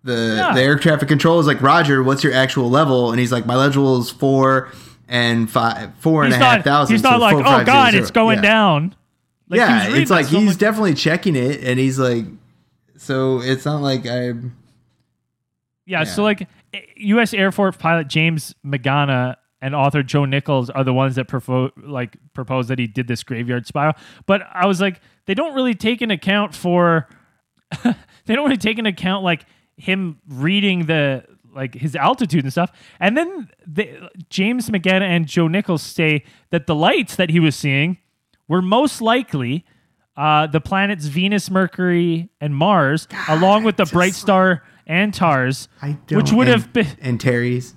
the Yeah. the air traffic control is like, Roger, what's your actual level? And he's like, my level is four and five, four and he's a half not. thousand. He's so not like, four, oh five, god, zero, it's zero." going Yeah. down. Like, yeah, it's like he's definitely checking it, and he's like, so it's not like I. Yeah, Yeah. so like eh, U.S. Air Force pilot James McGaha and author Joe Nichols are the ones that provo- like proposed that he did this graveyard spiral. But I was like, they don't really take an account for [LAUGHS] they don't really take an account like him reading the like his altitude and stuff. And then they, James McGaha and Joe Nichols say that the lights that he was seeing were most likely uh, the planets Venus, Mercury, and Mars, along with the bright star Antares, I don't. which would and- have been and Terry's.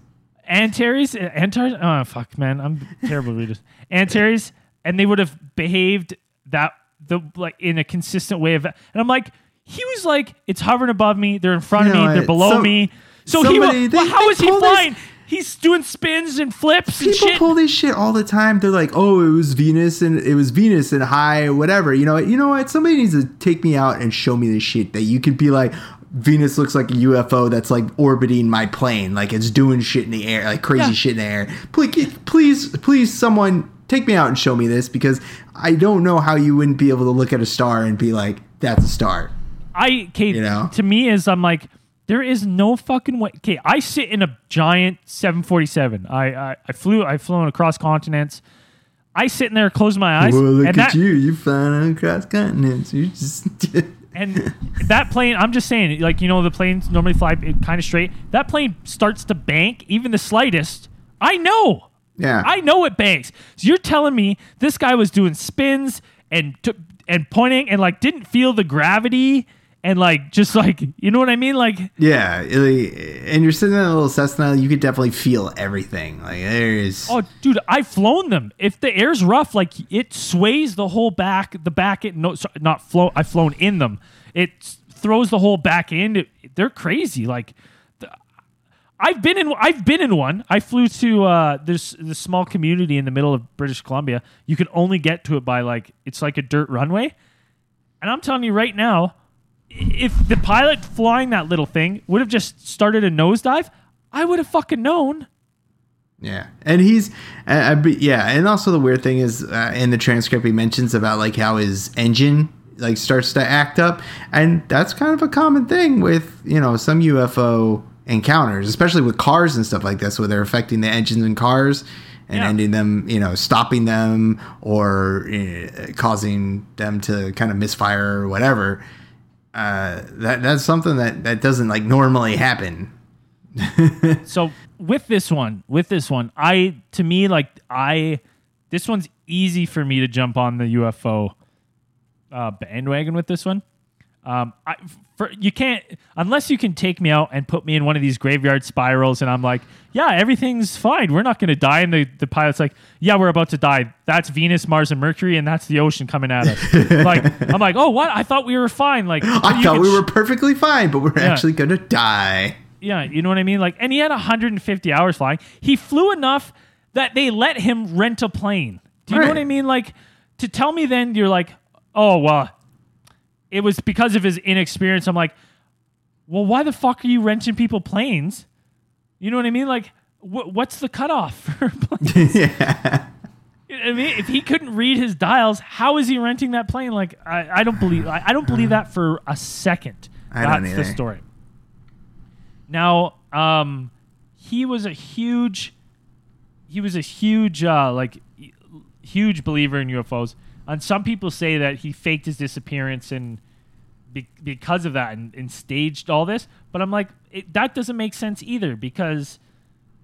Antares, Antares. Oh fuck, man, I'm terrible readers. Antares, and they would have behaved that the like in a consistent way of. And I'm like, he was like, it's hovering above me. They're in front of me. They're below some- me. So somebody- he. they- Well, how they is he pull this- flying? He's doing spins and flips and People shit. pull this shit all the time. They're like, "Oh, it was Venus and it was Venus and high, whatever." You know, you know what? Somebody needs to take me out and show me this shit that you could be like, Venus looks like a UFO that's like orbiting my plane, like it's doing shit in the air, like crazy Yeah. shit in the air. Please, please, please, someone take me out and show me this because I don't know how you wouldn't be able to look at a star and be like, "That's a star." I okay, You know? to me is I'm like there is no fucking way. Okay, I sit in a giant 747. I I, I flew I've flown across continents. I sit in there, close my eyes, well, look and at that you, you flying across continents. You just. [LAUGHS] and that plane. I'm just saying, like you know, the planes normally fly kind of straight. That plane starts to bank, even the slightest. I know. Yeah. I know it banks. So you're telling me this guy was doing spins and took and pointing and like didn't feel the gravity and like just like you know what I mean? Like yeah. it- and you're sitting in a little Cessna, you could definitely feel everything. Like there is. Oh, dude, I've flown them. If the air's rough, like it sways the whole back, the back end. No, sorry, not flow. I've flown in them. It throws the whole back end. It- they're crazy. Like the, I've been in. I've been in one. I flew to uh, this this small community in the middle of British Columbia. You can only get to it by like it's like a dirt runway. And I'm telling you right now, if the pilot flying that little thing would have just started a nosedive, I would have fucking known. Yeah, and he's, uh, uh, but yeah, and also the weird thing is uh, in the transcript he mentions about like how his engine like starts to act up, and that's kind of a common thing with you know some UFO encounters, especially with cars and stuff like this, where they're affecting the engines in cars and Yeah. ending them, you know, stopping them or uh, causing them to kind of misfire or whatever. Uh, that that's something that that doesn't like normally happen. [LAUGHS] so with this one with this one i to me like i this one's easy for me to jump on the ufo uh, bandwagon with this one um, I, for, you can't unless you can take me out and put me in one of these graveyard spirals and i'm like yeah everything's fine we're not going to die and the, the pilot's like yeah we're about to die that's venus mars and mercury and that's the ocean coming at us [LAUGHS] like i'm like oh what i thought we were fine like I thought we sh- were perfectly fine, but we're Yeah. actually gonna die. Yeah, you know what I mean? Like, and he had 150 hours flying. He flew enough that they let him rent a plane. Do you know what I mean? Like, to tell me then you're like, oh, well, it was because of his inexperience. I'm like, well, why the fuck are you renting people planes? You know what I mean? Like, wh- what's the cutoff [LAUGHS] for planes? [LAUGHS] yeah. I mean, if he couldn't read his dials, how is he renting that plane? Like, I, I don't believe, I, I don't believe that for a second. I don't That's the story. Now, um, he was a huge, he was a huge, uh, like, huge believer in UFOs. And some people say that he faked his disappearance and be- because of that and, and staged all this. But I'm like, it, that doesn't make sense either because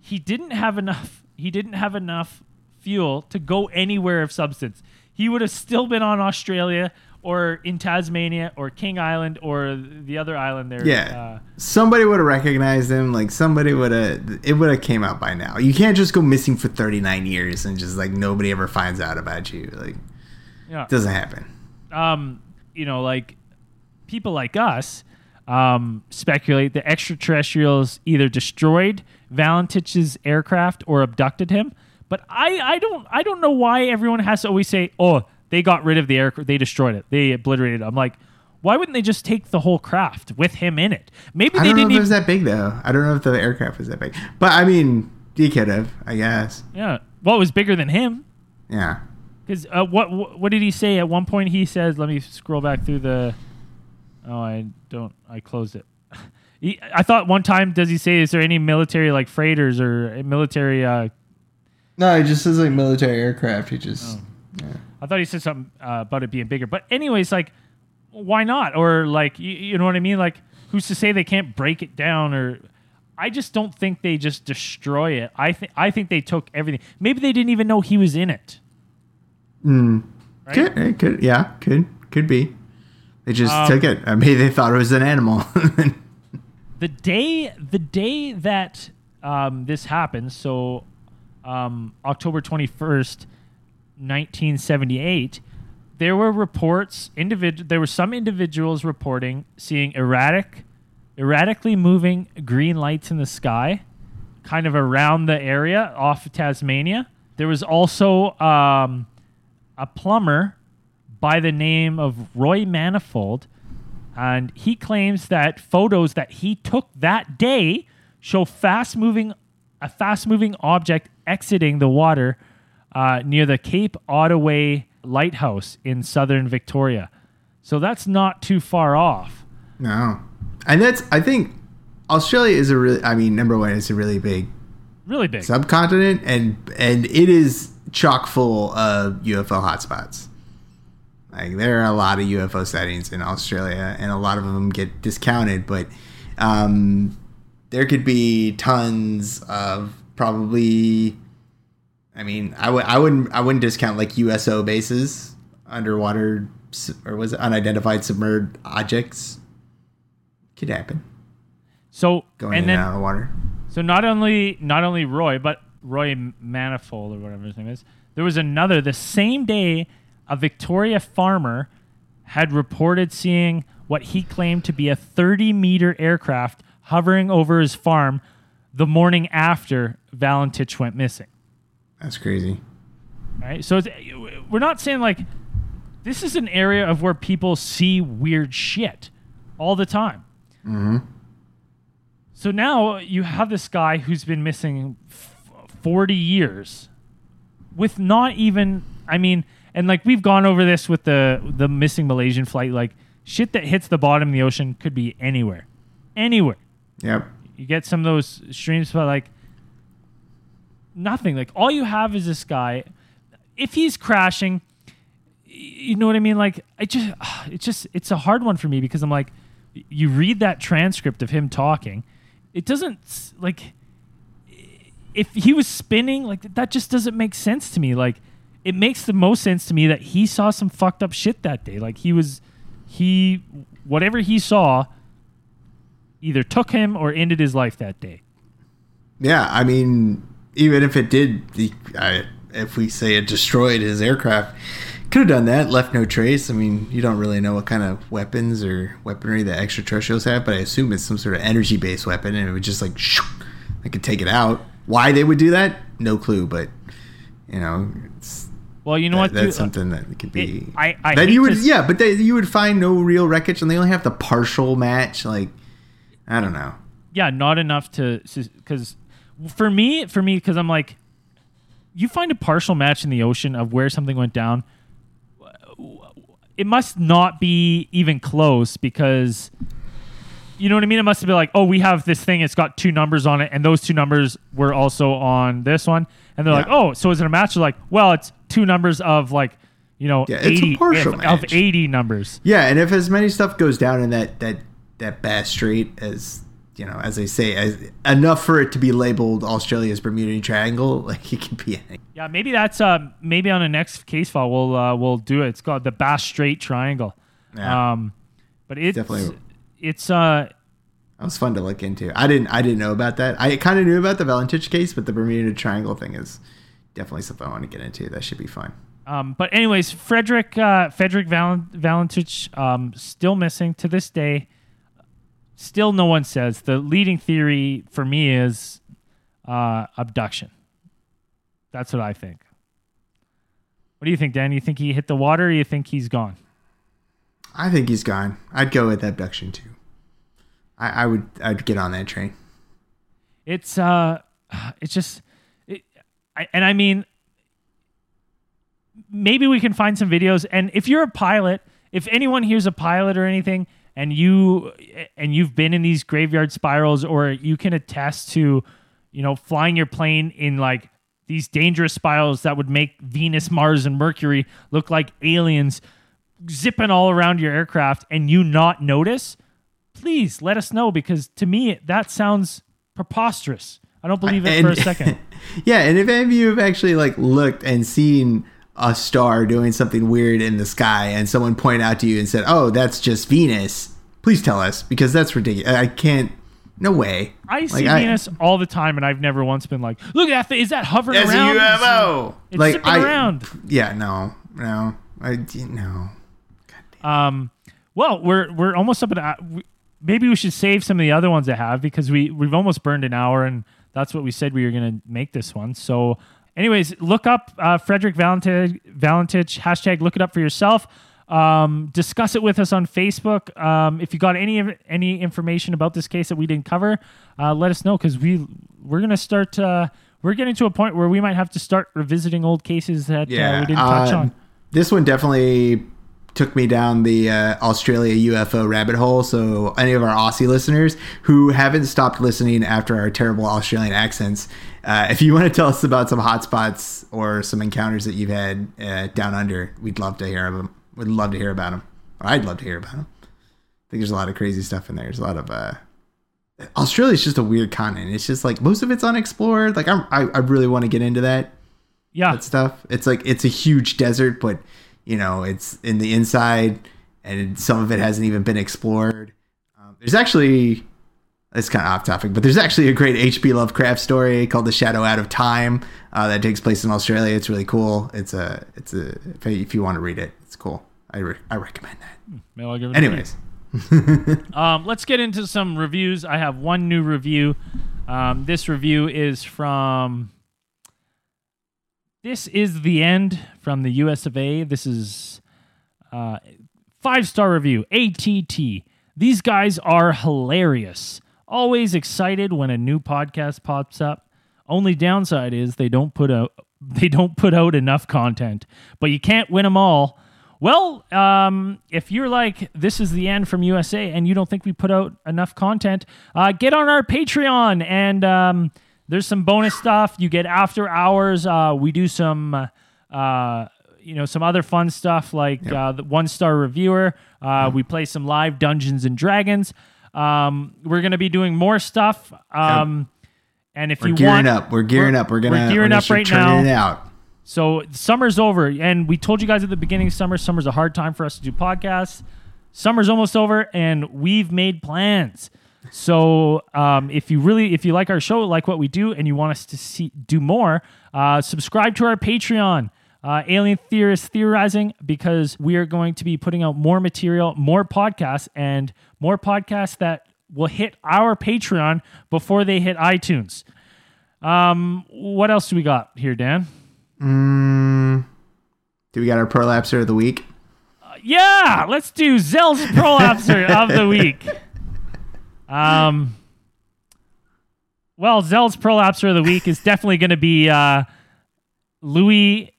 he didn't have enough. He didn't have enough fuel to go anywhere of substance. He would have still been on Australia or in Tasmania or King Island or the other island there. Yeah. Uh, somebody would have recognized him. Like somebody would have. It would have came out by now. You can't just go missing for 39 years and just like nobody ever finds out about you. Like it doesn't happen. um, you know, like people like us um, speculate the extraterrestrials either destroyed Valentich's aircraft or abducted him. But I, I don't I don't know why everyone has to always say, oh, they got rid of the aircraft, they destroyed it, they obliterated it. I'm like, why wouldn't they just take the whole craft with him in it? Maybe I they don't know if didn't it was that big though. I don't know if the aircraft was that big. But I mean, he could have. I guess. yeah, well, it was bigger than him. Yeah. Because uh, what, what what did he say at one point? He says, "Let me scroll back through the." Oh, I don't. I closed it. [LAUGHS] He, I thought one time does he say, "Is there any military like freighters or military?" Uh, No, he just says like military aircraft. He just. I thought he said something uh, about it being bigger. But anyways, like, why not? Or like, you, you know what I mean? Like, who's to say they can't break it down? Or I just don't think they just destroy it. I think I think they took everything. Maybe they didn't even know he was in it. Mm. Right? Could, it could, yeah, could, could be. They just Um, took it. I mean, they thought it was an animal. [LAUGHS] the day the day that um, this happened, so um, October twenty first, nineteen seventy eight, there were reports. Individ- there were some individuals reporting seeing erratic, erratically moving green lights in the sky, kind of around the area off of Tasmania. There was also um, a plumber by the name of Roy Manifold and he claims that photos that he took that day show fast moving a fast moving object exiting the water uh, near the Cape Otway lighthouse in southern Victoria. So that's not too far off. no, and that's. I think Australia is a really. I mean, number one, it's a really big Really big. subcontinent, and and it is chock full of UFO hotspots. Like there are a lot of UFO sightings in Australia, and a lot of them get discounted. But um, there could be tons of probably I mean, I w- I wouldn't I wouldn't discount like USO bases, underwater or was it unidentified submerged objects? Could happen. So Going and in then and out of the water. So not only not only Roy, but Roy Manifold or whatever his name is. There was another the same day. A Victoria farmer had reported seeing what he claimed to be a 30 meter aircraft hovering over his farm the morning after Valentich went missing. That's crazy. Right. So it's, we're not saying like this is an area of where people see weird shit all the time. Mhm. So now you have this guy who's been missing 40 years with not even, I mean, and like we've gone over this with the the missing Malaysian flight, like shit that hits the bottom of the ocean could be anywhere, anywhere. Yep. You get some of those streams, but like nothing. Like all you have is this guy. If he's crashing, you know what I mean. Like I just, [SIGHS] it's just, it's a hard one for me because I'm like, you read that transcript of him talking, it doesn't like. If he was spinning, like that just doesn't make sense to me. Like it makes the most sense to me that he saw some fucked up shit that day. Like he was, he, whatever he saw, either took him or ended his life that day. Yeah, I mean, even if it did, I, if we say it destroyed his aircraft, could have done that, left no trace. I mean, you don't really know what kind of weapons or weaponry the extraterrestrials have, but I assume it's some sort of energy based weapon, and it would just like, shoo, I could take it out. Why they would do that, no clue, but you know, it's, Well, you know that- what? that's dude? Uh, something that could be. It- I- I then hate you would, yeah, but they, you would find no real wreckage, and they only have the partial match. Like, I don't know. yeah, not enough to because for me, for me, because I'm like, you find a partial match in the ocean of where something went down. It must not be even close because you know what I mean. It must have been like, oh, we have this thing. It's got two numbers on it, and those two numbers were also on this one. And they're like, oh, so is it a match? They're like, well, it's two numbers of like, you know, Yeah, it's a eighty partial of, of eighty numbers. Yeah, and if as many stuff goes down in that that that Bass Strait as you know, as they say, as enough for it to be labeled Australia's Bermuda Triangle, [LAUGHS] like it could be anything. Yeah, maybe that's uh maybe on the next case file we'll uh, we'll do it. It's called the Bass Strait Triangle. Yeah. Um, but it's Definitely. It's uh That was fun to look into. I didn't I didn't know about that. I kind of knew about the Valentich case, but the Bermuda Triangle thing is definitely something I want to get into. That should be fun. um but anyways, Frederick uh, Frederick Valen- Valentich um still missing to this day. Still, no one says the leading theory for me is uh, abduction. That's what I think. What do you think, Dan? You think he hit the water, or you think he's gone? I think he's gone. I'd go with abduction too. I, I would I'd get on that train. it's uh [SIGHS] it's just it, I, and i mean maybe we can find some videos and if you're a pilot if anyone here's a pilot or anything and you and you've been in these graveyard spirals or you can attest to you know flying your plane in like these dangerous spirals that would make venus mars and mercury look like aliens zipping all around your aircraft and you not notice please let us know because to me that sounds preposterous. I don't believe it for a second. [LAUGHS] yeah, and if any of you have actually like looked and seen a star doing something weird in the sky, and someone pointed out to you and said, "Oh, that's just Venus," please tell us because that's ridiculous. I can't. No way. I see Like, Venus all the time, and I've never once been like, "Look at that! Thing. Is that hovering around?" a UFO. It's like zipping I, around. Yeah, no, no, I no. Um, well, we're we're almost up at. a- we- Maybe we should save some of the other ones I have because we we've almost burned an hour, and that's what we said we were going to make this one. So, anyways, look up uh, Frederick Valentich, Valentich hashtag. Look it up for yourself. Um, discuss it with us on Facebook. Um, if you got any any information about this case that we didn't cover, uh, let us know because we we're gonna start. Uh, we're getting to a point where we might have to start revisiting old cases that uh, we didn't touch uh, on. This one definitely took me down the uh, Australia UFO rabbit hole. So, any of our Aussie listeners who haven't stopped listening after our terrible Australian accents, uh, if you want to tell us about some hotspots or some encounters that you've had uh, down under, we'd love to hear them. We'd love to hear about them. I'd love to hear about them. I think there's a lot of crazy stuff in there. There's a lot of. Uh, Australia's just a weird continent. It's just like most of it's unexplored. Like I'm, I, I really want to get into that. Yeah. that stuff. It's like it's a huge desert, but you know it's in the inside, and some of it hasn't even been explored. Um, there's actually it's kind of off topic, but there's actually a great H.P. Lovecraft story called "The Shadow Out of Time" uh, that takes place in Australia. It's really cool. It's a it's a if, you want to read it, it's cool. I re- I recommend that. Maybe I'll give it. Anyways, [LAUGHS] Um, let's get into some reviews. I have one new review. Um, this review is from. This is the end from the US of A. This is uh, five star review. ATT. These guys are hilarious. Always excited when a new podcast pops up. Only downside is they don't put out [LAUGHS] they don't put out enough content. But you can't win them all. Well, um, if you're like, this is the end from USA and you don't think we put out enough content, uh, get on our Patreon and um, there's some bonus stuff. You get after hours. Uh, we do some, uh, you know, some other fun stuff like uh, the one star reviewer. Uh, We play some live Dungeons and Dragons. Um, we're going to be doing more stuff. Um, And if we're you gearing want, up. We're gearing we're- up. We're gonna we're gearing gonna up right now. It out. So summer's over, and we told you guys at the beginning of summer. Summer's a hard time for us to do podcasts. Summer's almost over, and we've made plans. So um, if you really, if you like our show, like what we do, and you want us to see do more, uh, subscribe to our Patreon. Uh, Alien Theorist Theorizing, because we are going to be putting out more material, more podcasts, and more podcasts that will hit our Patreon before they hit iTunes. Um, what else do we got here, Dan? Mm, do we got our prolapser of the week? Yeah, let's do Zell's prolapser of the [LAUGHS] week. Um, well, Zell's prolapser of the week is definitely going to be uh, Louis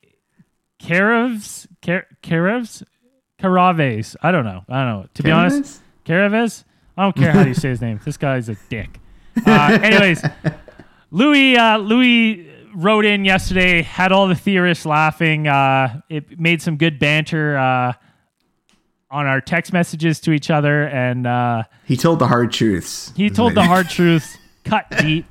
Carevs, Car- Carevs, Caraves. I don't know. I don't know. To be honest, Caraves. I don't care how you say his name. This guy's a dick. Uh, anyways, Louis uh, Louis wrote in yesterday, had all the theorists laughing. Uh, it made some good banter uh, on our text messages to each other, and uh, he told the hard truths. he told the hard truths. [LAUGHS] cut deep.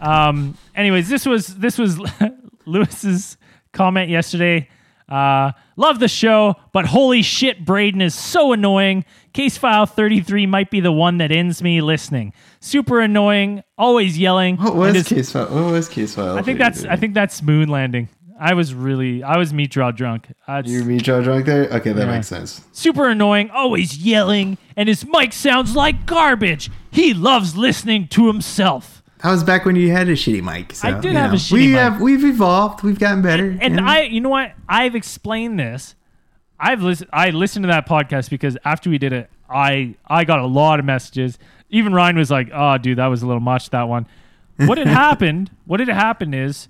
Um. Anyways, this was this was [LAUGHS] Lewis's comment yesterday. Uh, love the show, but holy shit, Braden is so annoying. Case file 33 might be the one that ends me listening. Super annoying, always yelling. What was his- case file? What was case file? I think that's I think that's moon landing. I was really I was meat draw drunk. Uh, it's you me jaw drunk there. Okay, that Yeah. makes sense. super annoying, always yelling, and his mic sounds like garbage. He loves listening to himself. That was back when you had a shitty mic. So, I did you have a shitty we mic. Have, we've evolved. We've gotten better. And know? I, you know what? I've explained this. I've listened. I listened to that podcast because after we did it, I I got a lot of messages. Even Ryan was like, "Oh, dude, that was a little much. That one." What had [LAUGHS] happened? What had happened is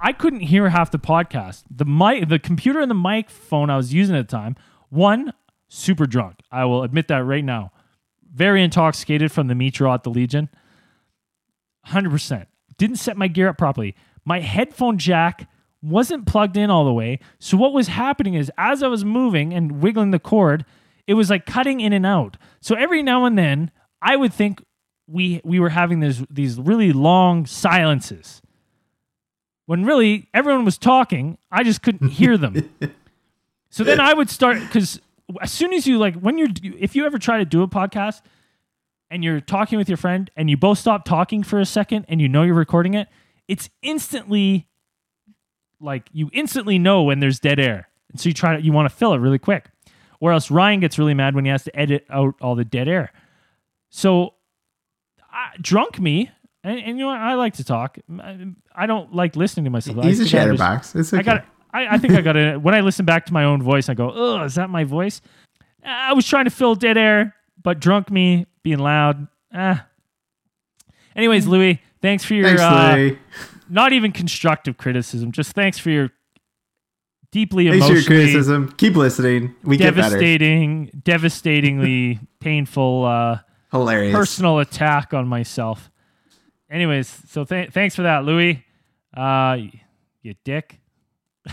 I couldn't hear half the podcast. The mic, the computer, and the microphone I was using at the time. One, super drunk. I will admit that right now. Very intoxicated from the metro at the Legion. 100%. Didn't set my gear up properly. My headphone jack wasn't plugged in all the way. So what was happening is as I was moving and wiggling the cord, it was like cutting in and out. So every now and then I would think we we were having this these really long silences. When really everyone was talking, I just couldn't [LAUGHS] hear them. so then I would start cuz as soon as you like when you're if you ever try to do a podcast and you're talking with your friend and you both stop talking for a second and you know you're recording it, it's instantly like you instantly know when there's dead air. And so you try to you want to fill it really quick. Or else Ryan gets really mad when he has to edit out all the dead air. So I, drunk me and, and you know what? I like to talk. I, don't like listening to myself. He's I a chatterbox. It's okay. I got. I, I think I got it. When I listen back to my own voice, I go, "Oh, is that my voice?" I was trying to fill dead air, but drunk me being loud. Ah. Anyways, Louis, thanks for your Thanks, uh, not even constructive criticism. Just thanks for your deeply Thanks for your criticism. Keep listening. We get better. devastating, devastatingly [LAUGHS] painful uh, Hilarious. personal attack on myself. Anyways, so th- thanks for that, Louis. Uh, you dick. [LAUGHS]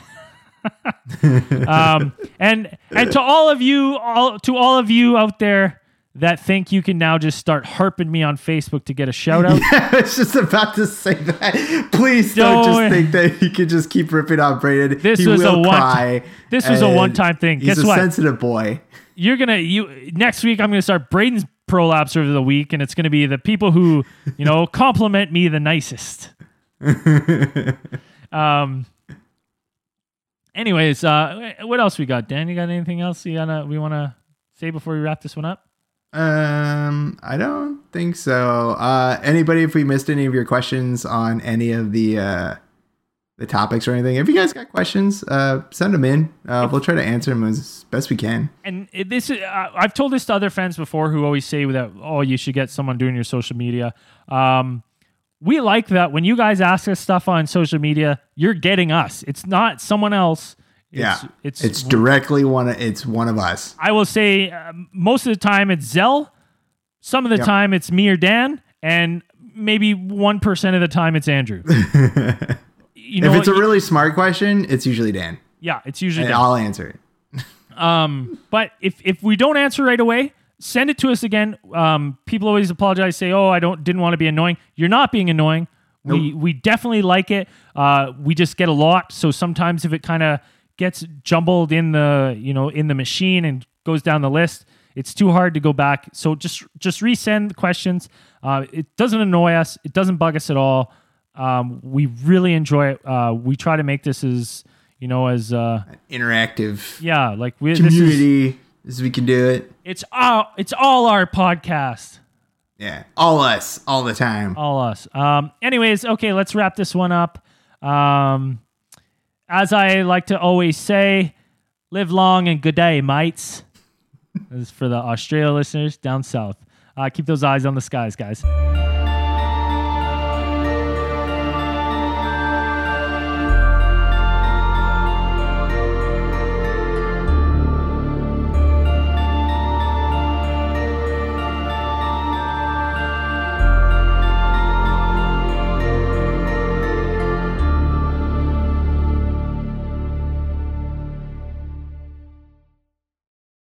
um, and and to all of you, all to all of you out there that think you can now just start harping me on Facebook to get a shout out. [LAUGHS] Yeah, I was just about to say that. Please don't, Don't- just think that you can just keep ripping on Braden. This he was a one- this was a one-time thing. He's Guess a what? sensitive boy. You're gonna you next week. I'm gonna start Braden's prolapse of the week, and it's gonna be the people who you know [LAUGHS] compliment me the nicest. [LAUGHS] um. Anyways, uh, what else we got? Dan, you got anything else you gotta we want to say before we wrap this one up? Um, I don't think so. Uh, anybody, if we missed any of your questions on any of the uh, the topics or anything, if you guys got questions, uh, send them in. Uh, we'll try to answer them as best we can. and this is uh, I've told this to other friends before who always say that oh you should get someone doing your social media. Um, we like that when you guys ask us stuff on social media, you're getting us. It's not someone else. It's, yeah, it's it's directly one. Of, it's one of us. I will say uh, most of the time it's Zell. Some of the Yep. time it's me or Dan, and maybe one percent of the time it's Andrew. [LAUGHS] you know, if it's a really smart question, it's usually Dan, yeah, it's usually Dan. I'll answer it. [LAUGHS] Um, but if if we don't answer right away, send it to us again. Um, people always apologize, say, "Oh, I don't didn't want to be annoying." You're not being annoying. We we definitely like it. Uh, we just get a lot, so sometimes if it kind of gets jumbled in the you know in the machine and goes down the list, it's too hard to go back. So just just resend the questions. Uh, it doesn't annoy us. It doesn't bug us at all. Um, we really enjoy it. Uh, we try to make this as you know as uh, Interactive yeah like we this is, community as we can do it. it's all it's all our podcast. Yeah, all us, all the time. All us. Um anyways, okay, let's wrap this one up. Um as I like to always say, live long and good day, mates. [LAUGHS] this is for the Australia listeners down south. Uh, keep those eyes on the skies, guys.